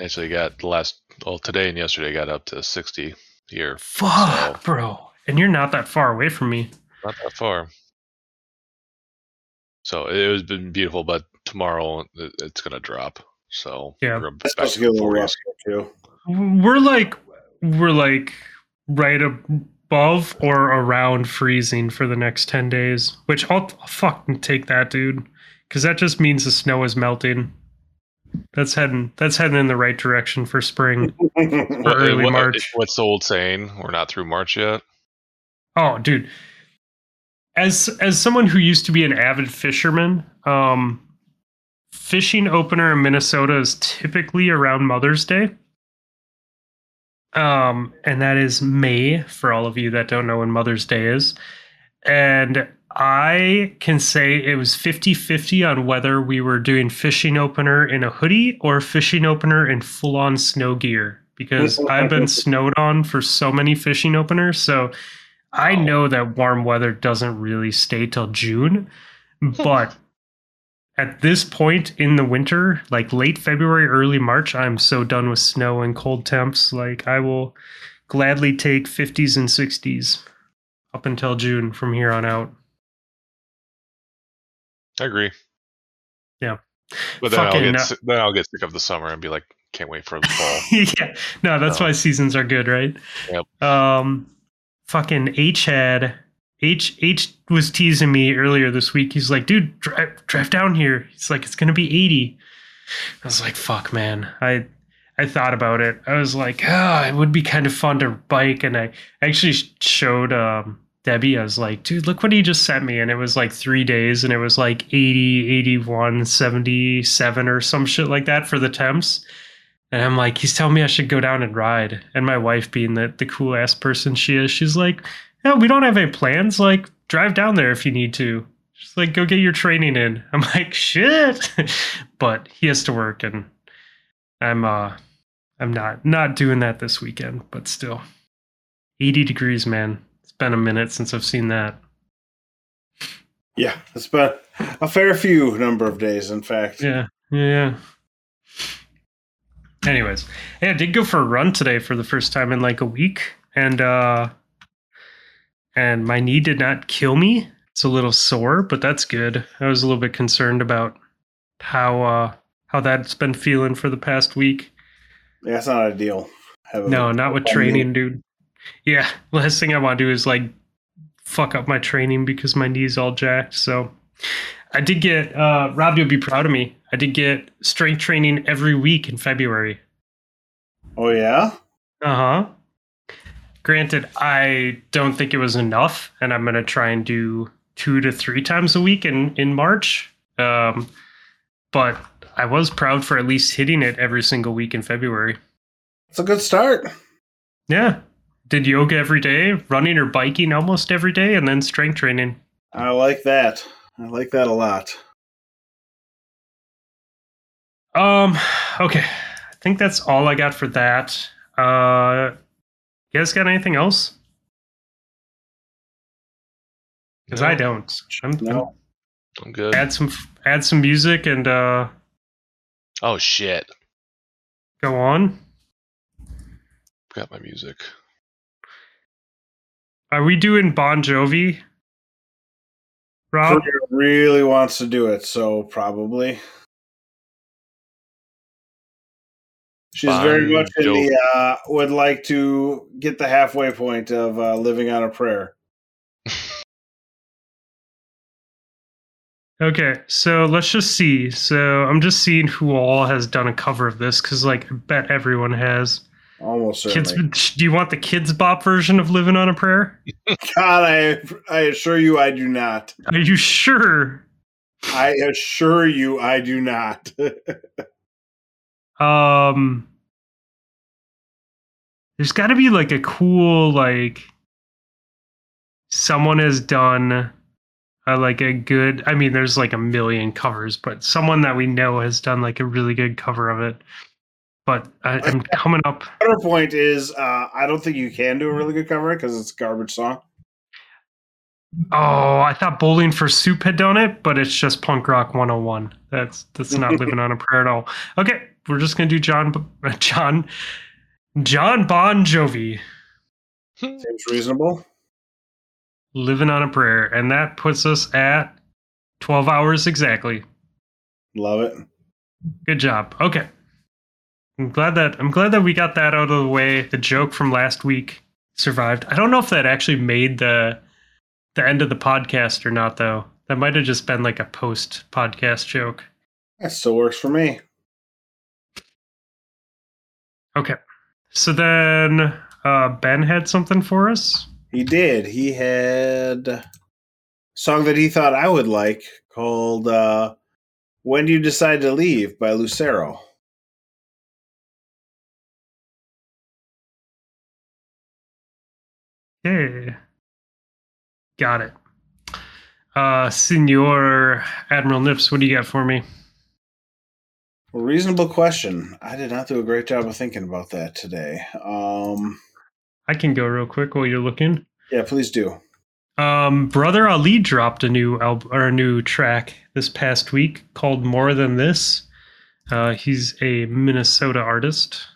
Actually, got the last well today and yesterday got up to sixty here. Fuck, bro. And you're not that far away from me. Not that far. So it was been beautiful, but tomorrow it's gonna drop. So Yeah. we're back supposed to to get a little 40s. too. We're like we're like right above or around freezing for the next 10 days, which I'll, I'll fucking take that, dude. Cuz that just means the snow is melting. That's heading that's heading in the right direction for spring or What- early what- March. What's the old saying? We're not through March yet. Oh, dude. As as someone who used to be an avid fisherman, um fishing opener in Minnesota is typically around Mother's Day. Um and that is May for all of you that don't know when Mother's Day is. And I can say it was 50-50 on whether we were doing fishing opener in a hoodie or fishing opener in full-on snow gear because I've been snowed on for so many fishing openers. So I know that warm weather doesn't really stay till June, but at this point in the winter, like late February, early March, I'm so done with snow and cold temps. Like I will gladly take 50s and 60s up until June from here on out. I agree. Yeah. But then I'll get uh, then I'll get sick of the summer and be like, can't wait for the fall. yeah. No, that's No. why seasons are good, right? Yep. Um fucking H had H H was teasing me earlier this week. He's like, dude, drive drive down here. He's like, it's gonna be 80. I was like, fuck man. I I thought about it. I was like, ah, it would be kind of fun to bike. And I actually showed um Debbie, I was like, dude, look what he just sent me. And it was like three days and it was like 80, 81, 77 or some shit like that for the temps. And I'm like, he's telling me I should go down and ride. And my wife, being the, the cool ass person she is, she's like, no, we don't have any plans. Like, drive down there if you need to. Just like, go get your training in. I'm like, shit. but he has to work and I'm uh I'm not not doing that this weekend, but still. 80 degrees, man. It's been a minute since I've seen that. Yeah, it's been a fair few number of days, in fact. Yeah. Yeah. Anyways, hey, I did go for a run today for the first time in like a week, and uh and my knee did not kill me. It's a little sore, but that's good. I was a little bit concerned about how uh how that's been feeling for the past week. Yeah, it's not ideal. Have a- No, not with training, dude. Yeah, last thing I want to do is like fuck up my training because my knee's all jacked. So I did get uh Rob, you'll be proud of me. I did get strength training every week in February. Oh yeah. Uh-huh. Granted, I don't think it was enough, and I'm gonna try and do two to three times a week in, in March. Um but I was proud for at least hitting it every single week in February. It's a good start. Yeah. Did yoga every day, running or biking almost every day, and then strength training. I like that. I like that a lot. Um, okay. I think that's all I got for that. Uh you guys got anything else? Because I don't. I'm, No. I'm good. add some add some music and uh Oh shit! go on. Got my music. Are we doing Bon Jovi? Rob? Courier really wants to do it, so probably. She's very Bon much in Jovi. the uh, would like to get the halfway point of uh, living on a prayer. Okay, so let's just see. So I'm just seeing who all has done a cover of this because, like, I bet everyone has. Almost Kids, certainly. do you want the Kidz Bop version of "Living on a Prayer"? God, I I assure you, I do not. Are you sure? I assure you, I do not. Um, there's got to be like a cool like someone has done uh, like a good. I mean, there's like a million covers, but someone that we know has done like a really good cover of it. But I, I'm coming up. point is, uh, I don't think you can do a really good cover because it's a garbage song. Oh, I thought Bowling for Soup had done it, but it's just Punk Rock 101. That's that's not living on a prayer at all. Okay, we're just gonna do John John Jon Bon Jovi. Seems reasonable. Living on a prayer, and that puts us at 12 hours exactly. Love it. Good job. Okay. I'm glad that I'm glad that we got that out of the way. The joke from last week survived. I don't know if that actually made the the end of the podcast or not though. That might have just been like a post podcast joke. That still works for me. Okay. So then uh Ben had something for us. He did. He had a song that he thought I would like called uh, When Do You Decide to Leave by Lucero. Okay. Got it. Uh Senor Admiral Nips, what do you got for me? Reasonable question. I did not do a great job of thinking about that today. Um, I can go real quick while you're looking. yeah, please do. Um, Brother Ali dropped a new album or a new track this past week called "More Than This." Uh, he's a Minnesota artist,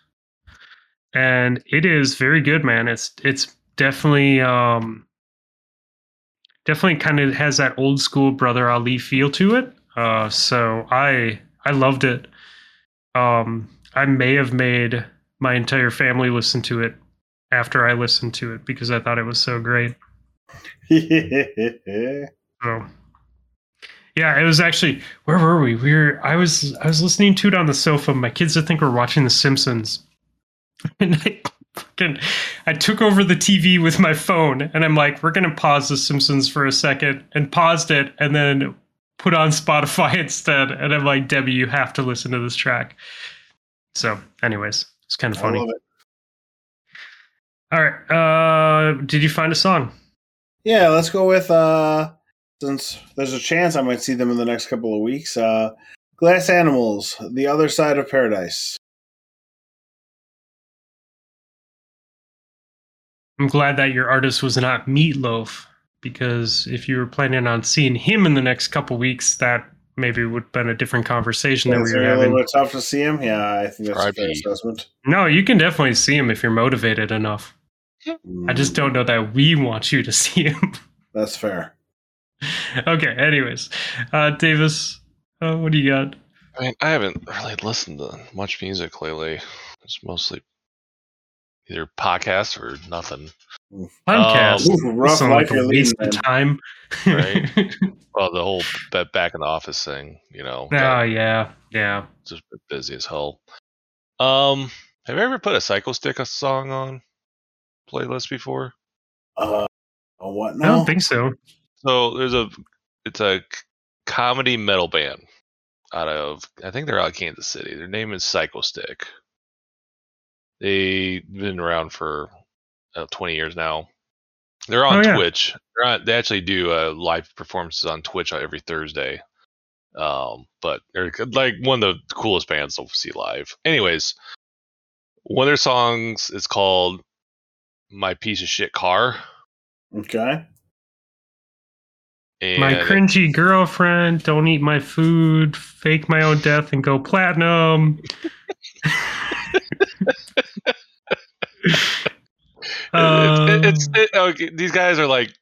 and it is very good, man. It's it's definitely um, definitely kind of has that old school Brother Ali feel to it. Uh, so I I loved it. Um, I may have made my entire family listen to it after I listened to it because I thought it was so great. So yeah, it was actually where were we? We were I was I was listening to it on the sofa. My kids I think were watching The Simpsons. And I fucking I took over the TV with my phone and I'm like, we're gonna pause The Simpsons for a second and paused it and then put on Spotify instead. And I'm like, Debbie, you have to listen to this track. So, anyways, it's kind of funny. All right. Uh did you find a song? Yeah, let's go with uh since there's a chance I might see them in the next couple of weeks. Uh Glass Animals, The Other Side of Paradise. I'm glad that your artist was not Meatloaf because if you were planning on seeing him in the next couple weeks, that maybe would have been a different conversation that we were it a little having. bit tough to see him? Yeah, I think that's a fair assessment. No, you can definitely see him if you're motivated enough. I just Mm, don't know that we want you to see him. That's fair. okay, anyways. Uh Davis, uh, what do you got? I mean, I haven't really listened to much music lately. It's mostly either podcasts or nothing. Podcast. Ooh, rough Sound life like a waste of time. Right. Well, the whole ba- back in the office thing, you know, oh got yeah, yeah. just been busy as hell. Um, have you ever put a Psychostick a song on playlist before? Uh, a what I now? don't think so. So there's a, it's a c- comedy metal band out of, I think they're out of Kansas City. Their name is Psychostick. They've been around for uh, 20 years now. They're on Oh, yeah. Twitch. They're on, they actually do uh, live performances on Twitch every Thursday. Um, but they're like one of the coolest bands to see live. Anyways, one of their songs is called "My Piece of Shit Car." Okay. And my cringy girlfriend, don't eat my food, fake my own death, and go platinum. It- it- it's Um, it, okay, these guys are like,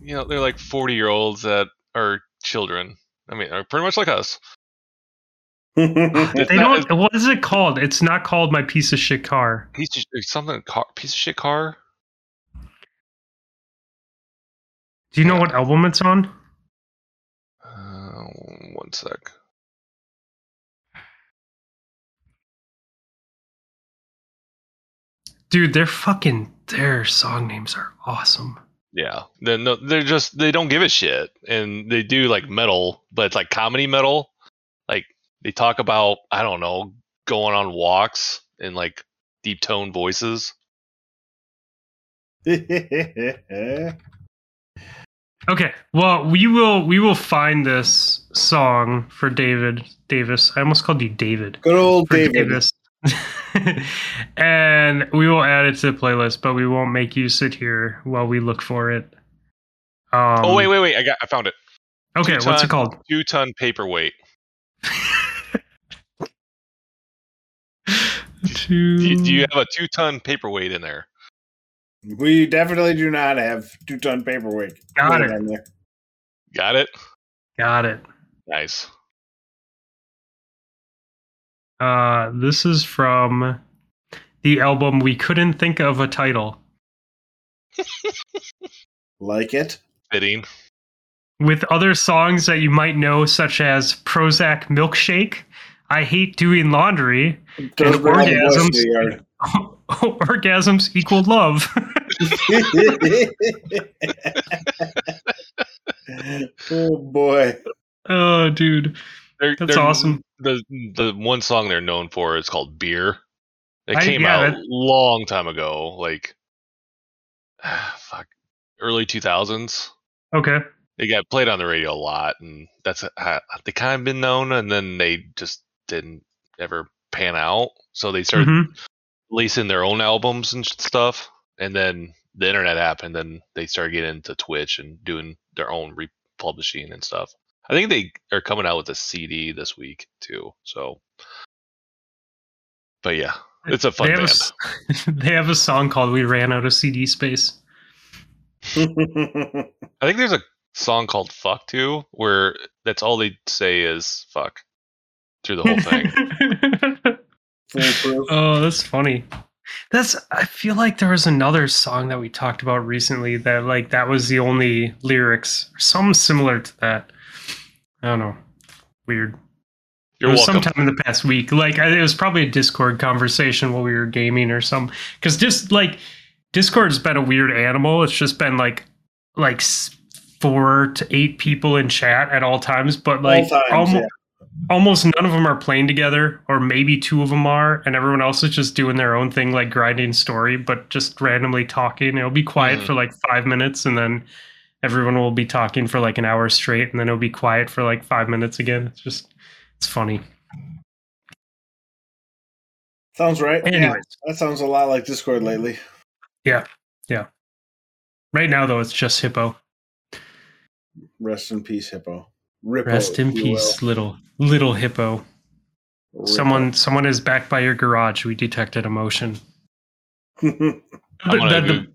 you know, they're like forty year olds that are children. I mean, are pretty much like us. They not- don't. What is it called? It's not called my piece of shit car. Piece of, something car, piece of shit car. Do you know what album it's on? Uh, one sec. Dude, their fucking their song names are awesome. Yeah, they're, no, they're just they don't give a shit, and they do like metal, but it's like comedy metal. Like they talk about I don't know going on walks in like deep tone voices. Okay. Well, we will we will find this song for David Davis. I almost called you David. Good old David. Davis. and we will add it to the playlist, but we won't make you sit here while we look for it. Um, oh wait, wait, wait! I got, I found it. Okay, what's it called? Two ton paperweight. Two... Do you, do you have a two ton paperweight in there? We definitely do not have two ton paperweight. Got it. on there. Got it. Got it. Nice. Uh, this is from the album We Couldn't Think of a Title. Like it. Fitting. with other songs that you might know, such as Prozac Milkshake, I Hate Doing Laundry, Throws And back all the boys orgasms. to the yard. Orgasms Equal Love. oh boy. oh, dude. They're, That's they're- awesome. The the one song they're known for is called Beer. It I- came yeah, out that- long time ago, like fuck, early two thousands. Okay. They got played on the radio a lot, and that's how they kind of been known. And then they just didn't ever pan out, so they started Mhm. releasing their own albums and stuff. And then the internet happened, and they started getting into Twitch and doing their own republishing and stuff. I think they are coming out with a CD this week too. So, but yeah, it's a fun They have a, band. they have a song called We Ran Out of CD Space. I think there's a song called "Fuck" too, where that's all they say is "fuck" through the whole thing. Oh, that's funny. That's I feel like there was another song that we talked about recently that like that was the only lyrics or something similar to that. I don't know. Weird. You're it was welcome. sometime in the past week. Like I, it was probably a Discord conversation while we were gaming or something. Because just like Discord's been a weird animal. It's just been like like four to eight people in chat at all times, but like times, almo- yeah. almost none of them are playing together, or maybe two of them are, and everyone else is just doing their own thing, like grinding story, but just randomly talking. It'll be quiet Mhm. for like five minutes, and then everyone will be talking for like an hour straight, and then it'll be quiet for like five minutes again. It's just it's funny. Sounds right. Yeah, Anyways. that sounds a lot like Discord lately. Yeah. Yeah. Right now, though, it's just Hippo. Rest in peace, Hippo. Rippo, Rest in if you peace, little little Hippo. will. Someone, someone is back by your garage. We detected emotion. Rippo. I'm The- the- go-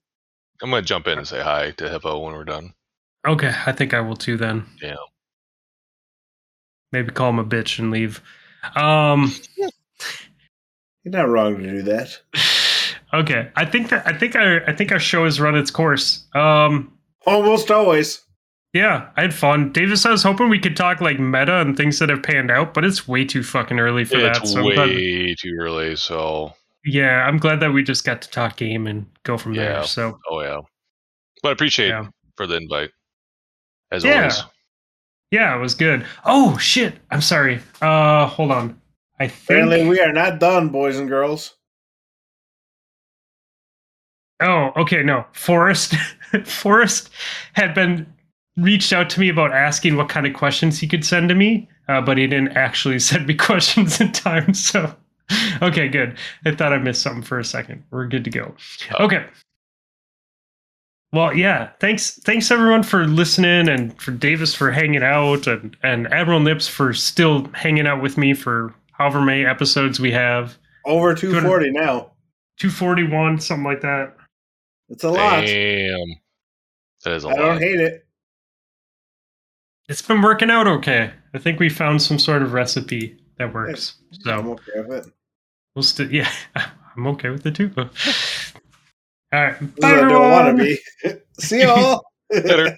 I'm gonna jump in and say hi to Hippo when we're done. okay, I think I will too. Then Yeah. maybe call him a bitch and leave. Um. You're not wrong to do that. Okay, I think that I think our I think our show has run its course. Um. Almost always. Yeah, I had fun. Davis, I was hoping we could talk like meta and things that have panned out, but it's way too fucking early for it's that. So I'm glad- way too early. So, yeah, I'm glad that we just got to talk game and go from Yeah. there. So oh yeah. But I appreciate Yeah. for the invite, as Yeah. always. yeah, it was good. Oh shit! I'm sorry. Uh, hold on. I think. Apparently, we are not done, boys and girls. Oh, okay, no. Forrest Forrest had been reached out to me about asking what kind of questions he could send to me, uh, but he didn't actually send me questions in time. So, okay, good. I thought I missed something for a second. We're good to go. Okay. Well, yeah. Thanks, thanks everyone for listening, and for Davis for hanging out, and and Admiral Nips for still hanging out with me for however many episodes we have. Over 240 now. Two forty one, something like that. It's a lot. Damn. That is a I lot. I don't hate it. It's been working out okay. I think we found some sort of recipe that works. I'm So okay with it. we'll still, yeah, I'm okay with it too. All right, bye I don't want to be. See y'all. Later.